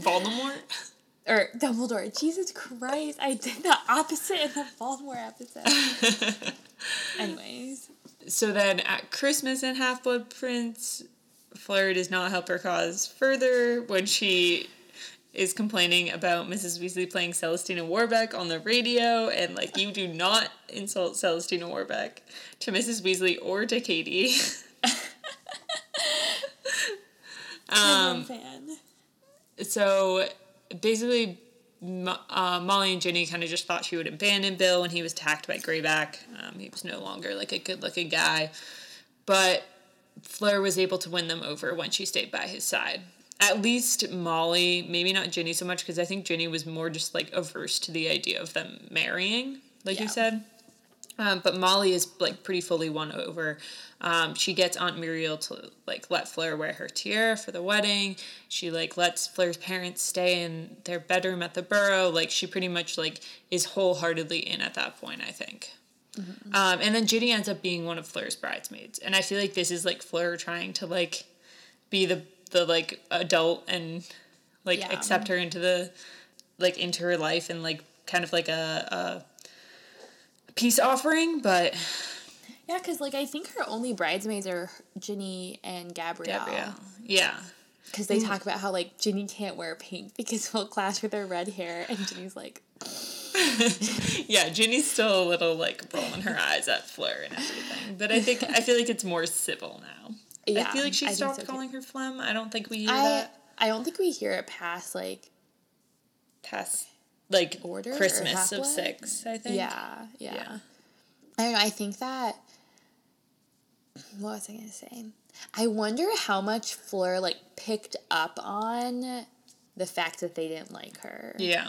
Voldemort? Or Dumbledore. Jesus Christ, I did the opposite in the Voldemort episode. Anyways. So then at Christmas in Half Blood Prince, Fleur does not help her cause further when she is complaining about Mrs. Weasley playing Celestina Warbeck on the radio, and like you do not insult Celestina Warbeck to Mrs. Weasley or to Katie. um, fan. so basically, uh, Molly and Ginny kind of just thought she would abandon Bill when he was attacked by Greyback. Um, he was no longer like a good-looking guy, but Fleur was able to win them over when she stayed by his side. At least Molly, maybe not Ginny so much, because I think Ginny was more just like averse to the idea of them marrying, like you said. Um, but Molly is like pretty fully won over. Um, she gets Aunt Muriel to like let Fleur wear her tiara for the wedding. She like lets Fleur's parents stay in their bedroom at the Burrow. Like she pretty much like is wholeheartedly in at that point. I think. Um, and then Ginny ends up being one of Fleur's bridesmaids, and I feel like this is like Fleur trying to like be the the like adult and like Yeah. accept her into the like into her life and like kind of like a, a peace offering, but Yeah, because like I think her only bridesmaids are Ginny and Gabrielle. Gabrielle, yeah, Because they mm. talk about how like Ginny can't wear pink because it'll clash with her red hair, and Ginny's like, yeah. Ginny's still a little like rolling her eyes at Fleur and everything, but I think I feel like it's more civil now. Yeah, I feel like she stopped so, too. calling her phlegm. I don't think we hear I that I don't think we hear it past like past like Order Christmas of six. I think. yeah, yeah Yeah. I don't know. I think that what was I gonna say? I wonder how much Fleur like picked up on the fact that they didn't like her. Yeah.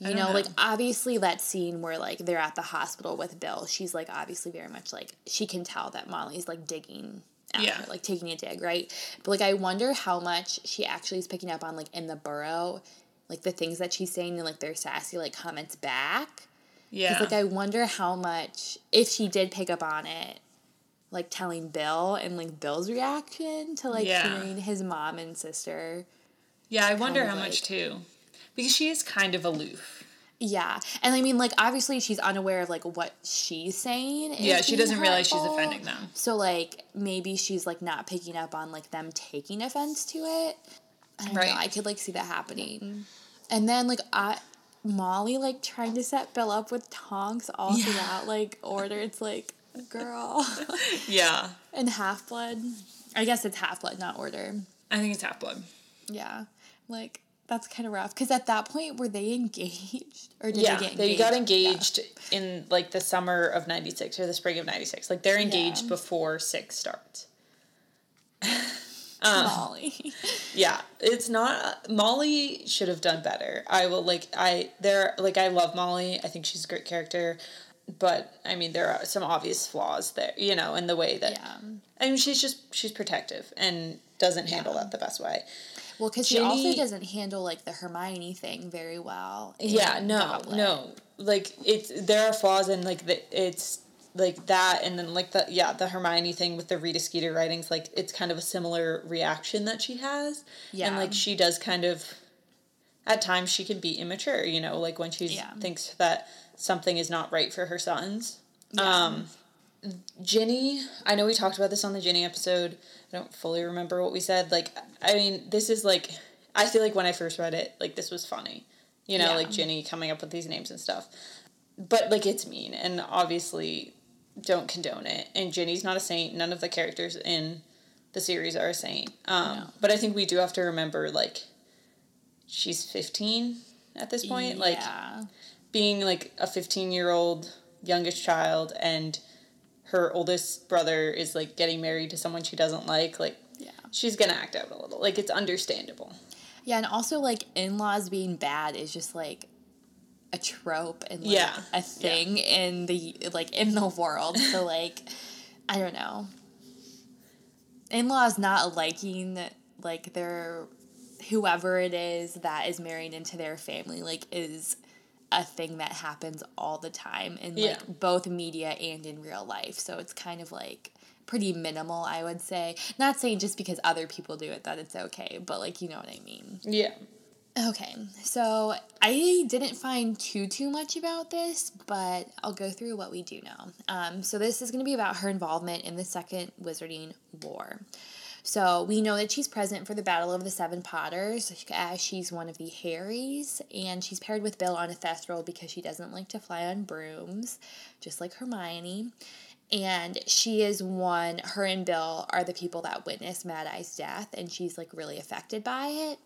You don't know, like obviously that scene where like they're at the hospital with Bill, she's like obviously very much like she can tell that Molly's like digging at Yeah. her, like taking a dig, right? But like I wonder how much she actually is picking up on like in the burrow, like the things that she's saying and like their sassy like comments back. Yeah. Like I wonder how much if she did pick up on it, like telling Bill and like Bill's reaction to like Yeah. hearing his mom and sister. yeah, I wonder how much too, because she is kind of aloof. Yeah, and I mean, like obviously she's unaware of like what she's saying. Yeah, she doesn't realize she's offending them. So like maybe she's like not picking up on like them taking offense to it. I Right. know. I could like see that happening, and then like I. Molly like trying to set Bill up with tonks all Yeah. throughout like order. It's like, girl, Yeah, and Half Blood. I guess it's Half Blood, not Order. I think it's half blood. Yeah, like that's kind of rough. Because at that point, were they engaged or did yeah, they get engaged? they engaged? got Yeah. engaged in like the summer of '96 or the spring of '96. Like they're engaged Yeah. before six starts. Um, Molly. Yeah, it's not. Molly should have done better. I will like. I there like I love Molly. I think she's a great character, but I mean there are some obvious flaws there. You know, in the way that yeah. I mean she's just she's protective and doesn't handle that the best way. Well, because she also doesn't handle like the Hermione thing very well. Yeah, no, Goblet. no. Like it's there are flaws in like the it's like that and then like the yeah the Hermione thing with the Rita Skeeter writings like it's kind of a similar reaction that she has Yeah. and like she does kind of at times she can be immature you know like when she Yeah. thinks that something is not right for her sons. Yeah. um Ginny I know we talked about this on the Ginny episode. I don't fully remember what we said. Like I mean this is like I feel like when I first read it like this was funny. You know Yeah. like Ginny coming up with these names and stuff. But like it's mean and obviously don't condone it. And Ginny's not a saint. None of the characters in the series are a saint. Um No. but I think we do have to remember like she's 15 at this point. Like yeah. Being like a 15 year old youngest child and her oldest brother is like getting married to someone she doesn't like like Yeah. she's gonna act out a little like it's understandable Yeah, and also like in laws being bad is just like a trope and like Yeah. a thing in the like in the world. So like I don't know. In laws not liking like their whoever it is that is marrying into their family like is a thing that happens all the time in like Yeah. both media and in real life. So it's kind of like pretty minimal, I would say. Not saying just because other people do it that it's okay, but like you know what I mean. yeah Okay, so I didn't find too too much about this, but I'll go through what we do know. Um, so this is going to be about her involvement in the Second Wizarding War. So we know that she's present for the Battle of the Seven Potters as she's one of the Harrys, and she's paired with Bill on a Thestral because she doesn't like to fly on brooms, just like Hermione. And she is one, her and Bill are the people that witness Mad Eye's death, and she's like really affected by it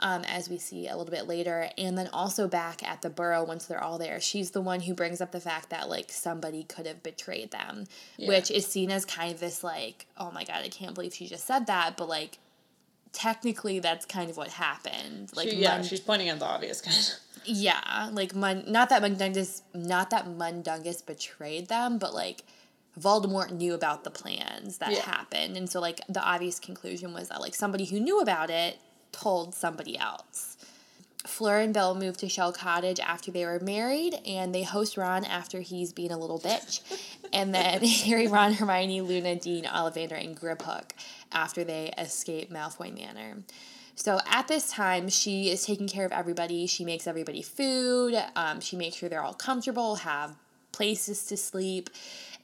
um, as we see a little bit later. And then also back at the Burrow, once they're all there, she's the one who brings up the fact that like somebody could have betrayed them, yeah. which is seen as kind of this like, oh my god, I can't believe she just said that, but like technically that's kind of what happened. Like she, yeah, Mun- she's pointing at the obvious kind of. Yeah, like Mun- not that Mundungus, not that Mundungus betrayed them, but like. Voldemort knew about the plans that yeah. happened. And so like the obvious conclusion was that like somebody who knew about it told somebody else. Fleur and Bill move to Shell Cottage after they were married, and they host Ron after he's being a little bitch. and then Harry, Ron, Hermione, Luna, Dean, Ollivander, and Griphook after they escape Malfoy Manor. So at this time, she is taking care of everybody. She makes everybody food. Um, she makes sure they're all comfortable, have places to sleep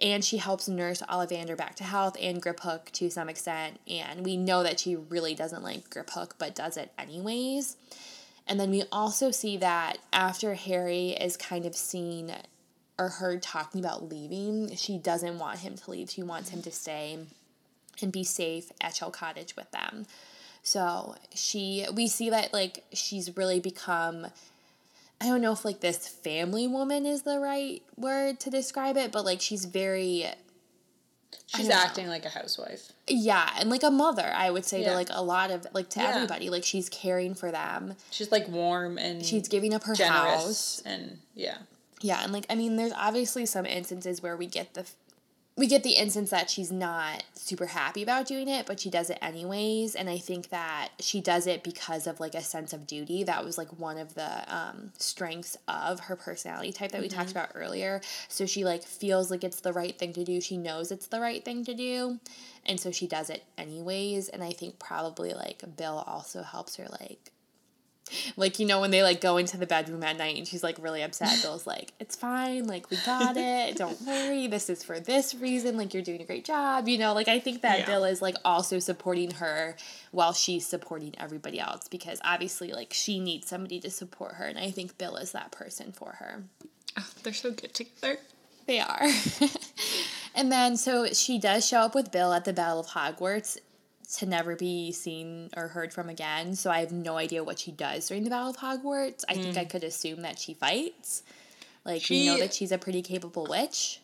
and she helps nurse Ollivander back to health and Griphook to some extent. And we know that she really doesn't like Griphook, but does it anyways. And then we also see that after Harry is kind of seen or heard talking about leaving, she doesn't want him to leave. She wants him to stay and be safe at Shell Cottage with them. So she we see that like she's really become I don't know if like this family woman is the right word to describe it, but like she's very She's acting know. like a housewife. Yeah, and like a mother, I would say yeah. to like a lot of like to yeah. everybody. Like she's caring for them. She's like warm and she's giving up her house and yeah. Yeah, and like I mean there's obviously some instances where we get the we get the instance that she's not super happy about doing it, but she does it anyways. And I think that she does it because of like a sense of duty. That was like one of the um, strengths of her personality type that we mm-hmm. talked about earlier. So she like feels like it's the right thing to do. She knows it's the right thing to do. And so she does it anyways. And I think probably like Bill also helps her like like you know when they like go into the bedroom at night and she's like really upset bill's like it's fine like we got it don't worry this is for this reason like you're doing a great job you know? Like i think that yeah. bill is like also supporting her while she's supporting everybody else because obviously like she needs somebody to support her and i think bill is that person for her. Oh, they're so good together. They are. And then so she does show up with bill at the battle of hogwarts to never be seen or heard from again. So I have no idea what she does during the Battle of Hogwarts. I mm. think I mm. could assume that she fights. Like she, we know that she's a pretty capable witch.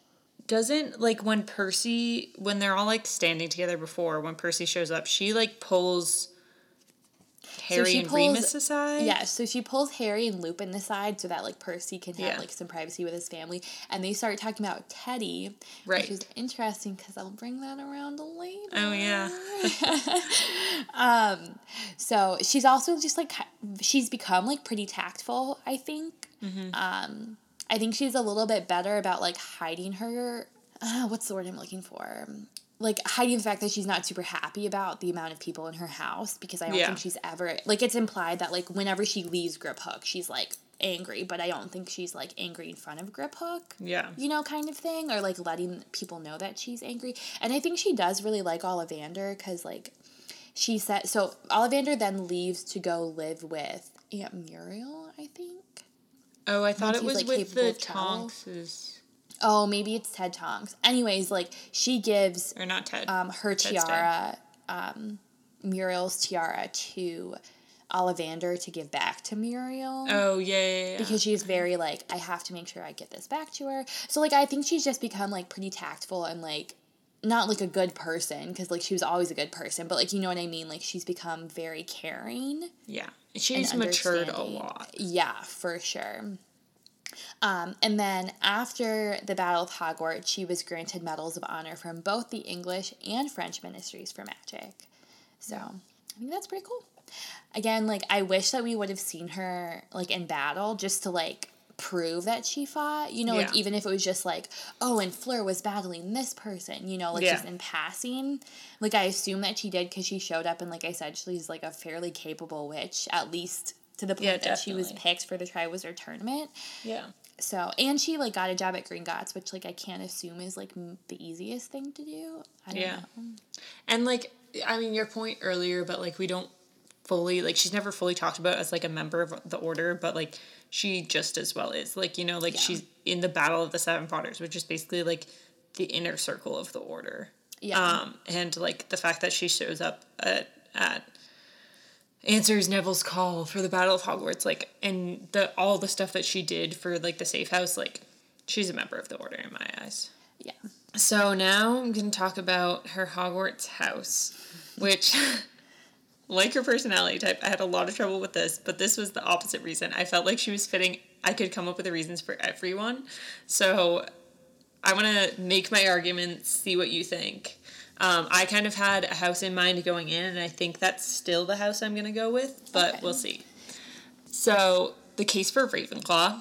Doesn't like when Percy when they're all like standing together before when Percy shows up, she like pulls Harry so and pulls, Remus aside. Yeah, so she pulls Harry and Lupin aside so that like Percy can have yeah. like some privacy with his family, and they start talking about Teddy, right? Which is interesting because I'll bring that around later. Oh yeah. um, so she's also just like she's become like pretty tactful. I think. Mm-hmm. Um, I think she's a little bit better about like hiding her. Uh, what's the word I'm looking for? Like hiding the fact that she's not super happy about the amount of people in her house because I don't yeah. think she's ever like it's implied that like whenever she leaves Griphook, she's like angry, but I don't think she's like angry in front of Griphook. Yeah. You know, kind of thing. Or like letting people know that she's angry. And I think she does really like Ollivander because like she said so Ollivander then leaves to go live with Aunt Muriel, I think. Oh, I thought it was like, with the Tonks. Oh, maybe it's Ted Tonks. Anyways, like she gives or not Ted. Um, her Ted's tiara, um, Muriel's tiara to Ollivander to give back to Muriel. Oh yeah, yeah, yeah, Because she's very like, I have to make sure I get this back to her. So like, I think she's just become like pretty tactful and like not like a good person because like she was always a good person, but like you know what I mean. Like she's become very caring. Yeah, she's matured a lot. Yeah, for sure. Um, and then after the Battle of Hogwarts, she was granted medals of honor from both the English and French ministries for magic. So I think that's pretty cool. Again, like I wish that we would have seen her like in battle just to like prove that she fought. You know, yeah. like even if it was just like, oh, and Fleur was battling this person, you know, like yeah. just in passing. Like I assume that she did because she showed up and like I said, she's like a fairly capable witch, at least to the point yeah, that she was picked for the Triwizard tournament. Yeah. So and she like got a job at Gringotts, which like I can't assume is like the easiest thing to do. I don't yeah. know. And like I mean, your point earlier, but like we don't fully like she's never fully talked about as like a member of the order, but like she just as well is like you know like Yeah. she's in the battle of the seven potters, which is basically like the inner circle of the order. Yeah. Um, and like the fact that she shows up at at answers Neville's call for the Battle of Hogwarts, like and the all the stuff that she did for like the safe house, like she's a member of the order in my eyes. yeah. So now I'm going to talk about her Hogwarts house, which, like her personality type, I had a lot of trouble with this, but this was the opposite reason. I felt like she was fitting, I could come up with the reasons for everyone. So I want to make my arguments, see what you think. Um, I kind of had a house in mind going in, and I think that's still the house I'm going to go with, but Okay. we'll see. So, the case for Ravenclaw.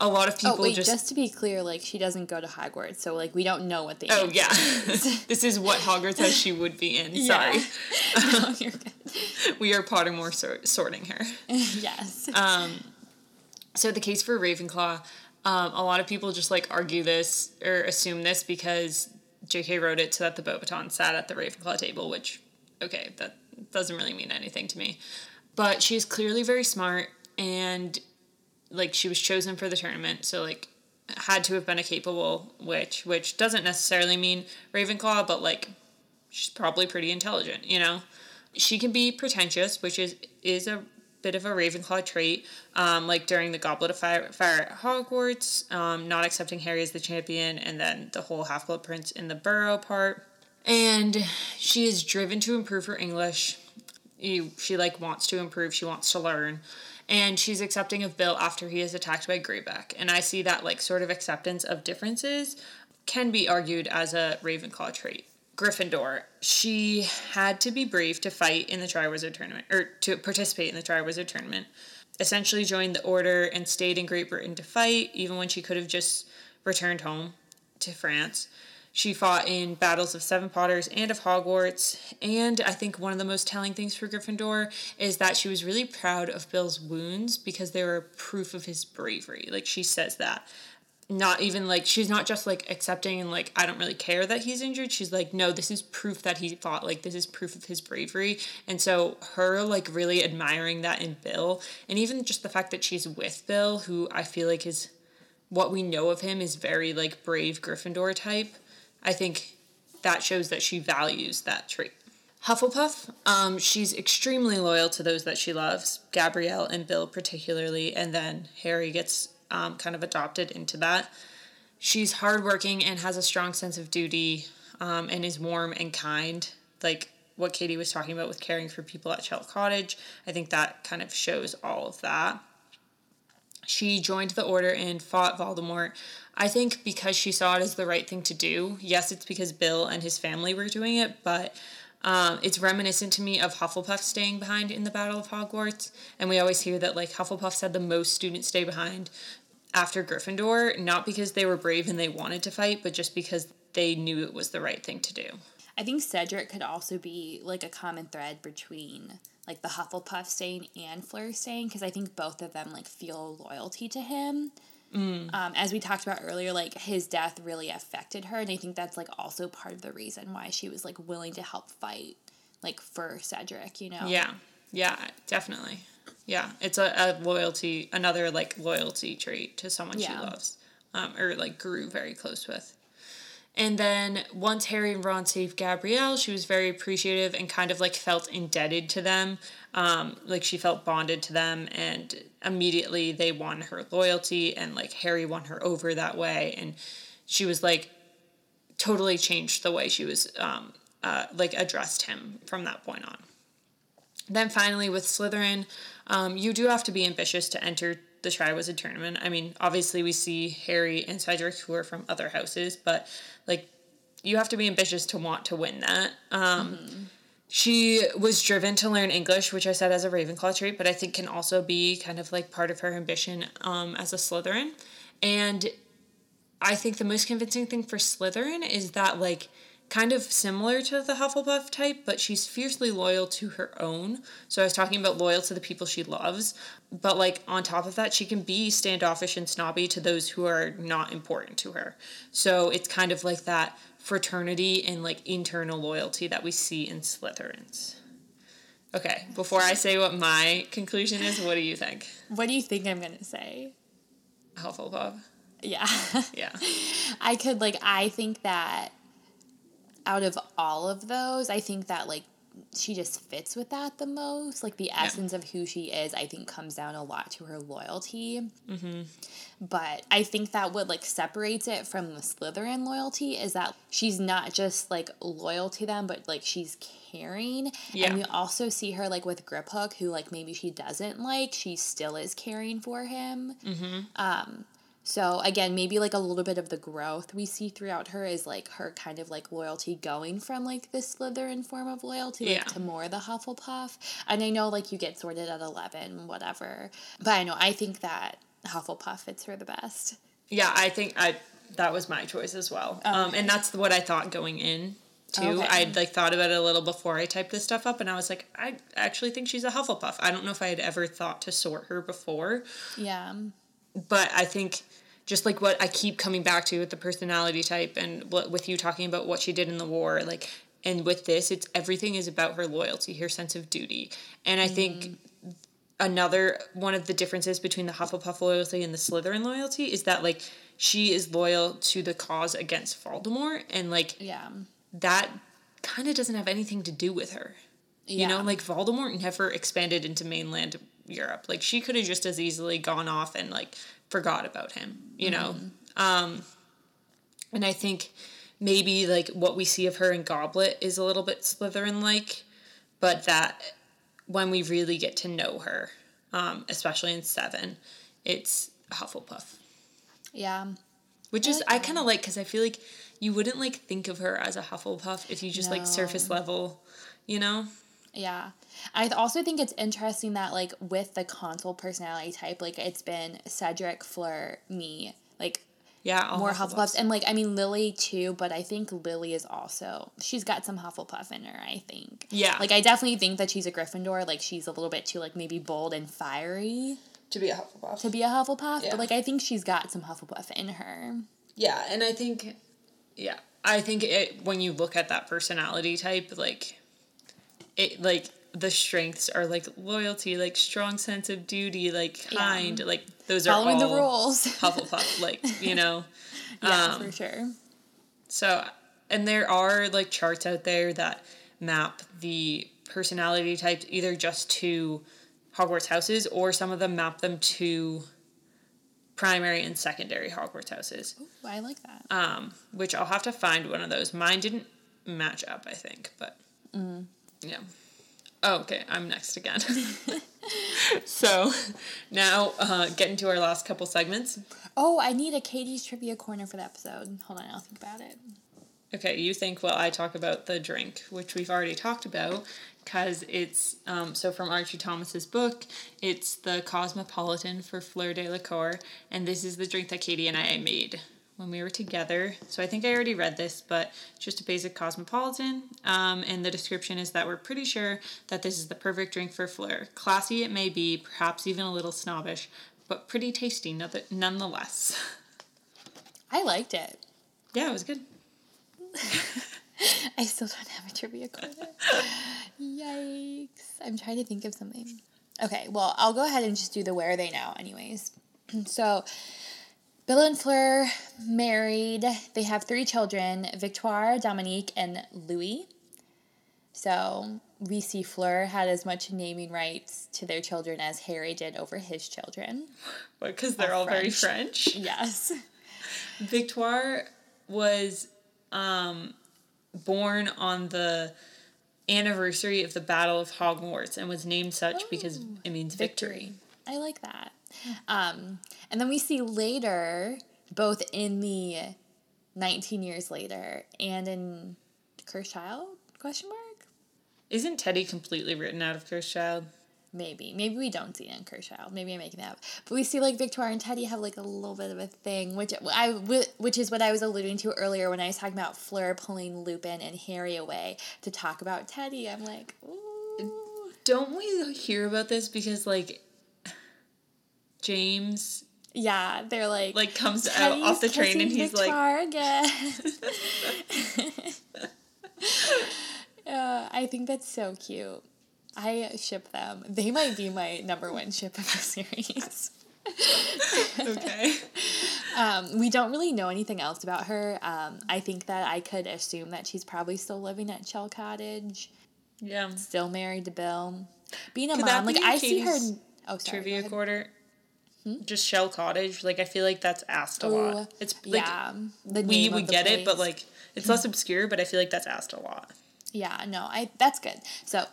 A lot of people Oh wait, just just... to be clear, like she doesn't go to Hogwarts, so like we don't know what the Oh yeah, is. this is what Hogwarts says she would be in. Sorry, no, you're good. we are Pottermore sor- sorting her. yes. Um, So the case for Ravenclaw, um, a lot of people just like argue this or assume this because J.K. wrote it so that the Beauxbaton sat at the Ravenclaw table, which okay, that doesn't really mean anything to me. But she's clearly very smart and like she was chosen for the tournament, so like had to have been a capable witch, which doesn't necessarily mean Ravenclaw, but like she's probably pretty intelligent, you know. She can be pretentious, which is is a bit of a Ravenclaw trait. Um, like during the Goblet of Fire, Fire at Hogwarts, um, not accepting Harry as the champion, and then the whole Half Blood Prince in the Burrow part. And she is driven to improve her English. You, she like wants to improve. She wants to learn, and she's accepting of Bill after he is attacked by Greyback. And I see that like sort of acceptance of differences can be argued as a Ravenclaw trait. Gryffindor, she had to be brave to fight in the Triwizard Tournament, or to participate in the Triwizard Tournament. Essentially joined the Order and stayed in Great Britain to fight, even when she could have just returned home to France. She fought in battles of Seven Potters and of Hogwarts, and I think one of the most telling things for Gryffindor is that she was really proud of Bill's wounds because they were proof of his bravery. Like she says that not even like she's not just like accepting and like I don't really care that he's injured. She's like, no, this is proof that he fought. Like this is proof of his bravery. And so her like really admiring that in Bill, and even just the fact that she's with Bill, who I feel like is what we know of him is very like brave Gryffindor type. I think that shows that she values that trait. Hufflepuff, um, she's extremely loyal to those that she loves, Gabrielle and Bill particularly, and then Harry gets um, kind of adopted into that. She's hardworking and has a strong sense of duty um, and is warm and kind, like what Katie was talking about with caring for people at Shell Cottage. I think that kind of shows all of that. She joined the order and fought Voldemort. I think because she saw it as the right thing to do. Yes, it's because Bill and his family were doing it, but um, it's reminiscent to me of Hufflepuff staying behind in the Battle of Hogwarts. And we always hear that like Hufflepuff said the most students stay behind after Gryffindor, not because they were brave and they wanted to fight, but just because they knew it was the right thing to do. I think Cedric could also be like a common thread between like the Hufflepuff staying and Fleur staying because I think both of them like feel loyalty to him. Um, as we talked about earlier, like his death really affected her, and I think that's like also part of the reason why she was like willing to help fight like for Cedric. You know? Yeah, yeah, definitely. Yeah, it's a, a loyalty, another like loyalty trait to someone she loves, um, or like grew very close with. And then once Harry and Ron saved Gabrielle, she was very appreciative and kind of like felt indebted to them. Um, like she felt bonded to them, and immediately they won her loyalty, and like Harry won her over that way. And she was like totally changed the way she was um, uh, like addressed him from that point on. Then finally, with Slytherin, um, you do have to be ambitious to enter the Triwizard Tournament. I mean, obviously, we see Harry and Cedric who are from other houses, but like, you have to be ambitious to want to win that. Um, She was driven to learn English, which I said as a Ravenclaw trait, but I think can also be kind of like part of her ambition um, as a Slytherin. And I think the most convincing thing for Slytherin is that like kind of similar to the Hufflepuff type, but she's fiercely loyal to her own. So I was talking about loyal to the people she loves, but like on top of that, she can be standoffish and snobby to those who are not important to her. So it's kind of like that fraternity and like internal loyalty that we see in Slytherins. Okay, before I say what my conclusion is, what do you think? What do you think I'm going to say? Hufflepuff. Yeah. Yeah. I could like I think that out of all of those, I think that like she just fits with that the most. Like the essence of who she is, I think comes down a lot to her loyalty. Mm-hmm. But I think that what like separates it from the Slytherin loyalty is that she's not just like loyal to them, but like she's caring. Yeah. And we also see her like with Griphook, who like maybe she doesn't like, she still is caring for him. Mm-hmm. Um, so again, maybe like a little bit of the growth we see throughout her is like her kind of like loyalty going from like this Slytherin form of loyalty like, Yeah. to more the Hufflepuff. And I know like you get sorted at eleven, whatever. But I know I think that Hufflepuff fits her the best. Yeah, I think I that was my choice as well. Um, and that's what I thought going in too. Okay. I'd like thought about it a little before I typed this stuff up, and I was like, I actually think she's a Hufflepuff. I don't know if I had ever thought to sort her before, Yeah. But I think just like what I keep coming back to with the personality type and what with you talking about what she did in the war, like and with this, it's everything is about her loyalty, her sense of duty. And I think mm-hmm. another one of the differences between the Hufflepuff loyalty and the Slytherin loyalty is that like she is loyal to the cause against Voldemort and like Yeah. that kind of doesn't have anything to do with her. You know, like Voldemort never expanded into mainland Europe. Like she could have just as easily gone off and like forgot about him, you know. Um and I think maybe like what we see of her in Goblet is a little bit Slytherin like, but that when we really get to know her, um, especially in 7, it's a Hufflepuff. Yeah. Which is like I kind of like because I feel like you wouldn't like think of her as a Hufflepuff if you just like surface level, you know? Yeah. I also think it's interesting that like with the consul personality type, like it's been Cedric, Fleur, me, like Yeah, more Hufflepuffs. Hufflepuffs, and like I mean Lily too, but I think Lily is also she's got some Hufflepuff in her. I think. Yeah. Like I definitely think that she's a Gryffindor. Like she's a little bit too like maybe bold and fiery to be a Hufflepuff. to be a Hufflepuff, Yeah. but like I think she's got some Hufflepuff in her. yeah, and I think, yeah, I think it when you look at that personality type, like, it like the strengths are like loyalty, like strong sense of duty, like Yeah. kind, like those are Following all the rules. Hufflepuff, like you know. yeah, Um, for sure. So, and there are like charts out there that map the personality types either just to Hogwarts houses or some of them map them to primary and secondary Hogwarts houses. Ooh, I like that. Um, which I'll have to find one of those. Mine didn't match up, I think, but yeah. Oh, okay, I'm next again. so now uh, getting to our last couple segments. oh, I need a Katie's trivia corner for the episode. Hold on, I'll think about it. Okay, you think while I talk about the drink, which we've already talked about, because it's um, so from Archie Thomas's book, it's the Cosmopolitan for Fleur de Liqueur, and this is the drink that Katie and I made when we were together. So I think I already read this, but just a basic Cosmopolitan, um, and the description is that we're pretty sure that this is the perfect drink for Fleur. Classy it may be, perhaps even a little snobbish, but pretty tasty nonetheless. I liked it. yeah, it was good. I still don't have a trivia corner. Yikes. I'm trying to think of something. Okay, well, I'll go ahead and just do the where they now, anyways. so, Bill and Fleur married. They have three children Victoire, Dominique, and Louis. So, we see Fleur had as much naming rights to their children as Harry did over his children. Because they're all very French. Yes. Victoire was um, born on the anniversary of the Battle of Hogwarts and was named such because it means victory. I like that. Um, and then we see later, both in the 19 years later and in Cursed Child, question mark? Isn't Teddy completely written out of Cursed Child? Maybe. Maybe we don't see it in Cursed Child. Maybe I'm making that up. But we see like Victoria and Teddy have like a little bit of a thing, which I which is what I was alluding to earlier when I was talking about Fleur pulling Lupin and Harry away to talk about Teddy. I'm like, Ooh. don't we hear about this because like James yeah, they're like like comes out off the train and he's like again. uh, I think that's so cute. I ship them. They might be my number one ship of the series. okay. Um, we don't really know anything else about her. Um, I think that I could assume that she's probably still living at Shell Cottage. Yeah. Still married to Bill. Being a could mom, like I see her. Oh, sorry. Trivia quarter. Hmm? Just Shell Cottage. Like I feel like that's asked a Ooh, lot. It's like yeah, we would get place. it, but like it's less obscure. But I feel like that's asked a lot. Yeah. No. I. That's good. So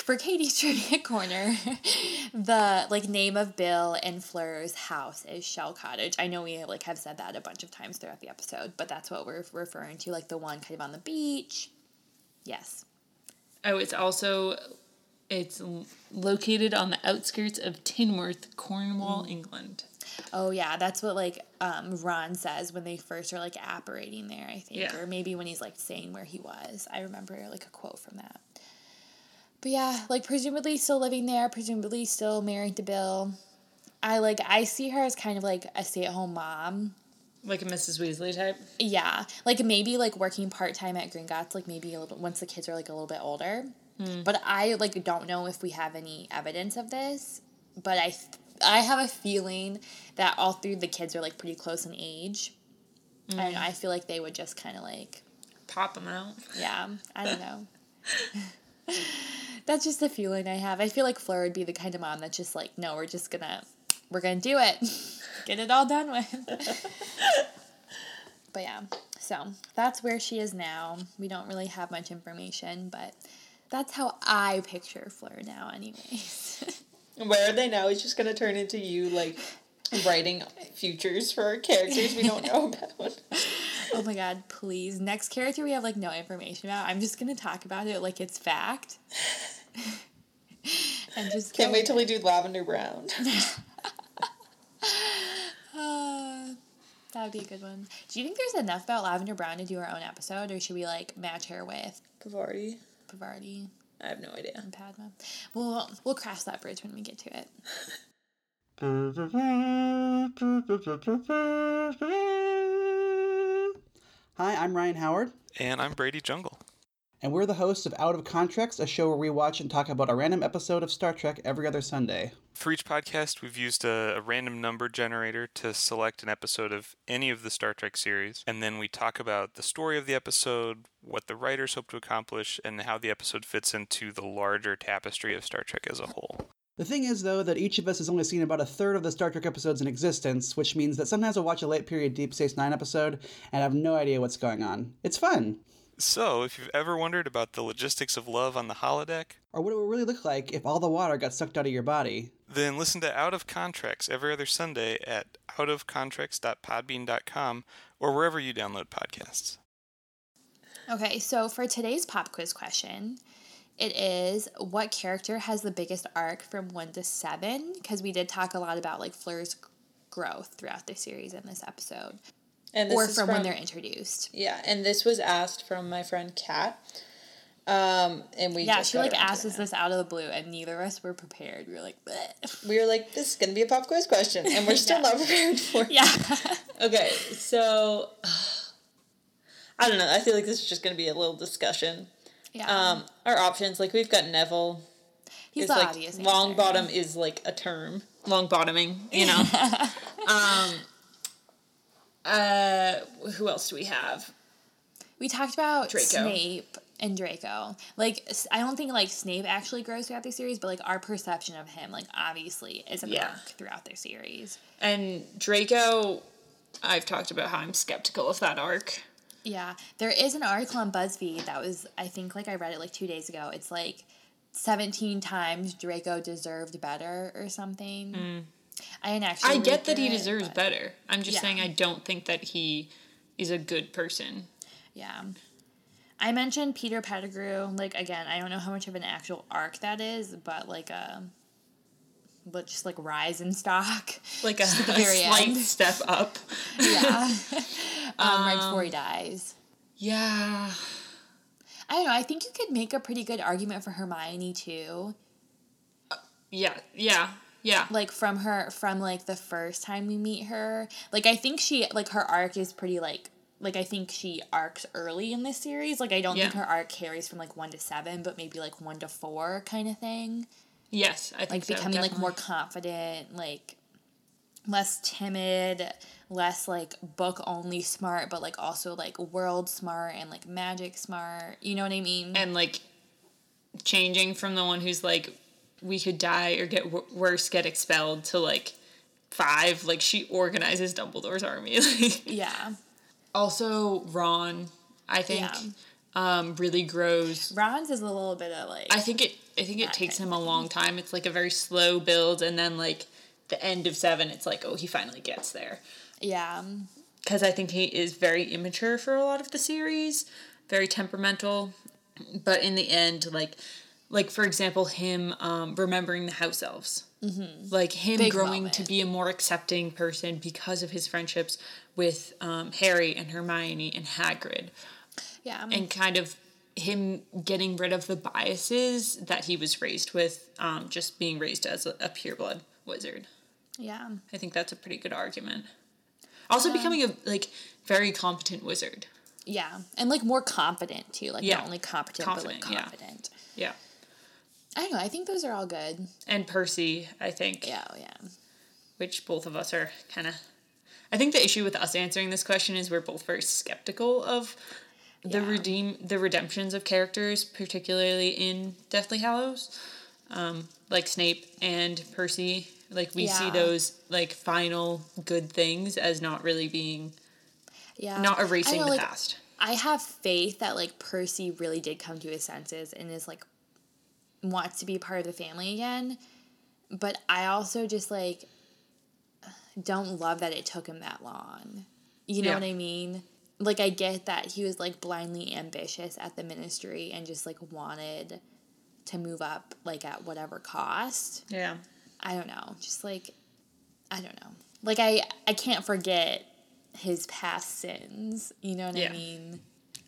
for Katie's trivia corner, the like name of Bill and Fleur's house is Shell Cottage. I know we like have said that a bunch of times throughout the episode, but that's what we're referring to, like the one kind of on the beach. Yes. Oh, it's also it's located on the outskirts of Tinworth, Cornwall, mm. England. Oh yeah, that's what like um, Ron says when they first are like apparating there. I think, yeah. or maybe when he's like saying where he was. I remember like a quote from that. But yeah, like presumably still living there, presumably still married to Bill. I like I see her as kind of like a stay at home mom. Like a Mrs. Weasley type? Yeah. Like maybe like working part time at Gringotts, like maybe a little once the kids are like a little bit older. Mm. But I like don't know if we have any evidence of this. But I I have a feeling that all three of the kids are like pretty close in age. Mm. And I feel like they would just kind of like pop them out. Yeah, I don't know. That's just the feeling I have. I feel like Fleur would be the kind of mom that's just like, no, we're just gonna, we're gonna do it, get it all done with. but yeah, so that's where she is now. We don't really have much information, but that's how I picture Fleur now, anyways. where are they now? It's just gonna turn into you like writing futures for characters we don't know about. oh my god, please. Next character we have like no information about. I'm just gonna talk about it like it's fact. and just can't wait till we do lavender brown. uh, that would be a good one. Do you think there's enough about Lavender Brown to do our own episode, or should we like match her with Parvati? Parvati. I have no idea. And Padma. We'll we'll cross that bridge when we get to it. Hi, I'm Ryan Howard. And I'm Brady Jungle. And we're the hosts of Out of Contracts, a show where we watch and talk about a random episode of Star Trek every other Sunday. For each podcast, we've used a, a, random number generator to select an episode of any of the Star Trek series, and then we talk about the story of the episode, what the writers hope to accomplish, and how the episode fits into the larger tapestry of Star Trek as a whole. The thing is, though, that each of us has only seen about a third of the Star Trek episodes in existence, which means that sometimes I'll watch a late period Deep Space Nine episode and have no idea what's going on. It's fun! So, if you've ever wondered about the logistics of love on the holodeck, or what it would really look like if all the water got sucked out of your body, then listen to Out of Contracts every other Sunday at outofcontracts.podbean.com or wherever you download podcasts. Okay, so for today's pop quiz question, it is what character has the biggest arc from 1 to 7 because we did talk a lot about like Fleur's growth throughout the series in this episode. And this or from, from, when they're introduced. Yeah, and this was asked from my friend Kat. Um, and we yeah, she like asked us this out of the blue, and neither of us were prepared. We were like, Bleh. we were like, this is gonna be a pop quiz question, and we're still yeah. not prepared for it. Yeah. okay, so I don't know. I feel like this is just gonna be a little discussion. Yeah. Um, our options, like we've got Neville. He's like, obvious. Longbottom is like a term. Long bottoming, you know. um. Uh, who else do we have? We talked about Draco. Snape and Draco. Like, I don't think like Snape actually grows throughout the series, but like our perception of him, like obviously, is a yeah. arc throughout the series. And Draco, I've talked about how I'm skeptical of that arc. Yeah, there is an article on BuzzFeed that was I think like I read it like two days ago. It's like seventeen times Draco deserved better or something. Mm. I didn't actually. I get that he deserves better. I'm just yeah. saying I don't think that he is a good person. Yeah. I mentioned Peter Pettigrew. Like again, I don't know how much of an actual arc that is, but like a but just like rise in stock. Like a, a slight step up. Yeah. um, right before he um, dies. Yeah. I don't know. I think you could make a pretty good argument for Hermione too. Uh, yeah. Yeah. Yeah. Like from her from like the first time we meet her. Like I think she like her arc is pretty like like I think she arcs early in this series. Like I don't think her arc carries from like one to seven, but maybe like one to four kind of thing. Yes, I think Like so, becoming like more confident, like less timid, less like book only smart, but like also like world smart and like magic smart. You know what I mean? and like changing from the one who's like we could die or get w- worse, get expelled to like five. Like she organizes Dumbledore's army. Yeah. also Ron, I think, Yeah. um, really grows. Ron's is a little bit of like I think it. I think it takes him a long time. It's like a very slow build, and then like the end of seven, it's like oh he finally gets there. yeah. because I think he is very immature for a lot of the series, very temperamental, but in the end, like, like for example, him um, remembering the house elves, mm-hmm. like him Big growing moment. to be a more accepting person because of his friendships with um, Harry and Hermione and Hagrid, Yeah. and kind of him getting rid of the biases that he was raised with, um, just being raised as a, a pureblood wizard. yeah. I think that's a pretty good argument. Also, becoming a like very competent wizard. Yeah. And like more confident too. Like Yeah. not only competent, but like Confident, yeah. confident. Yeah. I know. I think those are all good. And Percy, I think, Yeah. oh, Yeah. which both of us are kind of. I think the issue with us answering this question is we're both very skeptical of the Yeah. redeem the redemptions of characters, particularly in Deathly Hallows, um, like Snape and Percy. Like we see those like final good things as not really being Yeah. not erasing know, the like, past. I have faith that like Percy really did come to his senses and is like wants to be part of the family again. But I also just like don't love that it took him that long. You know Yeah. what I mean? Like I get that he was like blindly ambitious at the ministry and just like wanted to move up like at whatever cost. Yeah. I don't know. Just like I don't know. Like I I can't forget his past sins. You know what Yeah. I mean?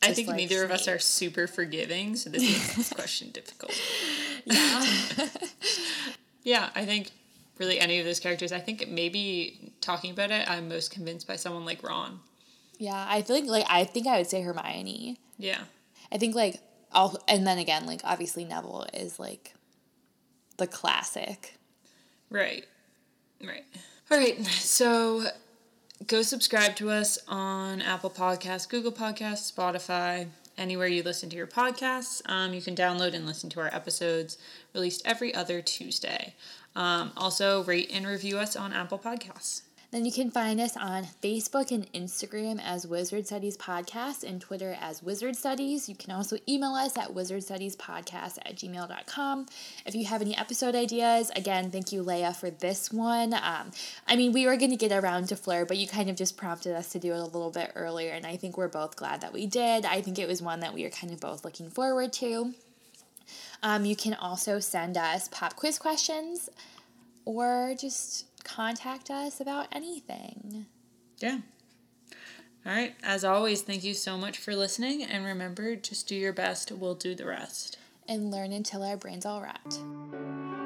I think like neither of us are super forgiving, so this makes this question difficult. Yeah. Yeah, I think really any of those characters. I think maybe talking about it, I'm most convinced by someone like Ron. yeah, I feel like like I think I would say Hermione. Yeah. I think like I'll and then again like obviously Neville is like the classic. Right. Right. All right. So go subscribe to us on Apple Podcasts, Google Podcasts, Spotify, anywhere you listen to your podcasts. Um, you can download and listen to our episodes released every other Tuesday. Um, also, rate and review us on Apple Podcasts. Then you can find us on Facebook and Instagram as Wizard Studies Podcast and Twitter as Wizard Studies. You can also email us at wizardstudiespodcast at gmail.com. If you have any episode ideas, again, thank you, Leia, for this one. Um, I mean, we were going to get around to Fleur, but you kind of just prompted us to do it a little bit earlier, and I think we're both glad that we did. I think it was one that we are kind of both looking forward to. Um, you can also send us pop quiz questions or just contact us about anything. Yeah. All right. As always, thank you so much for listening. And remember, just do your best. We'll do the rest. And learn until our brains all rot.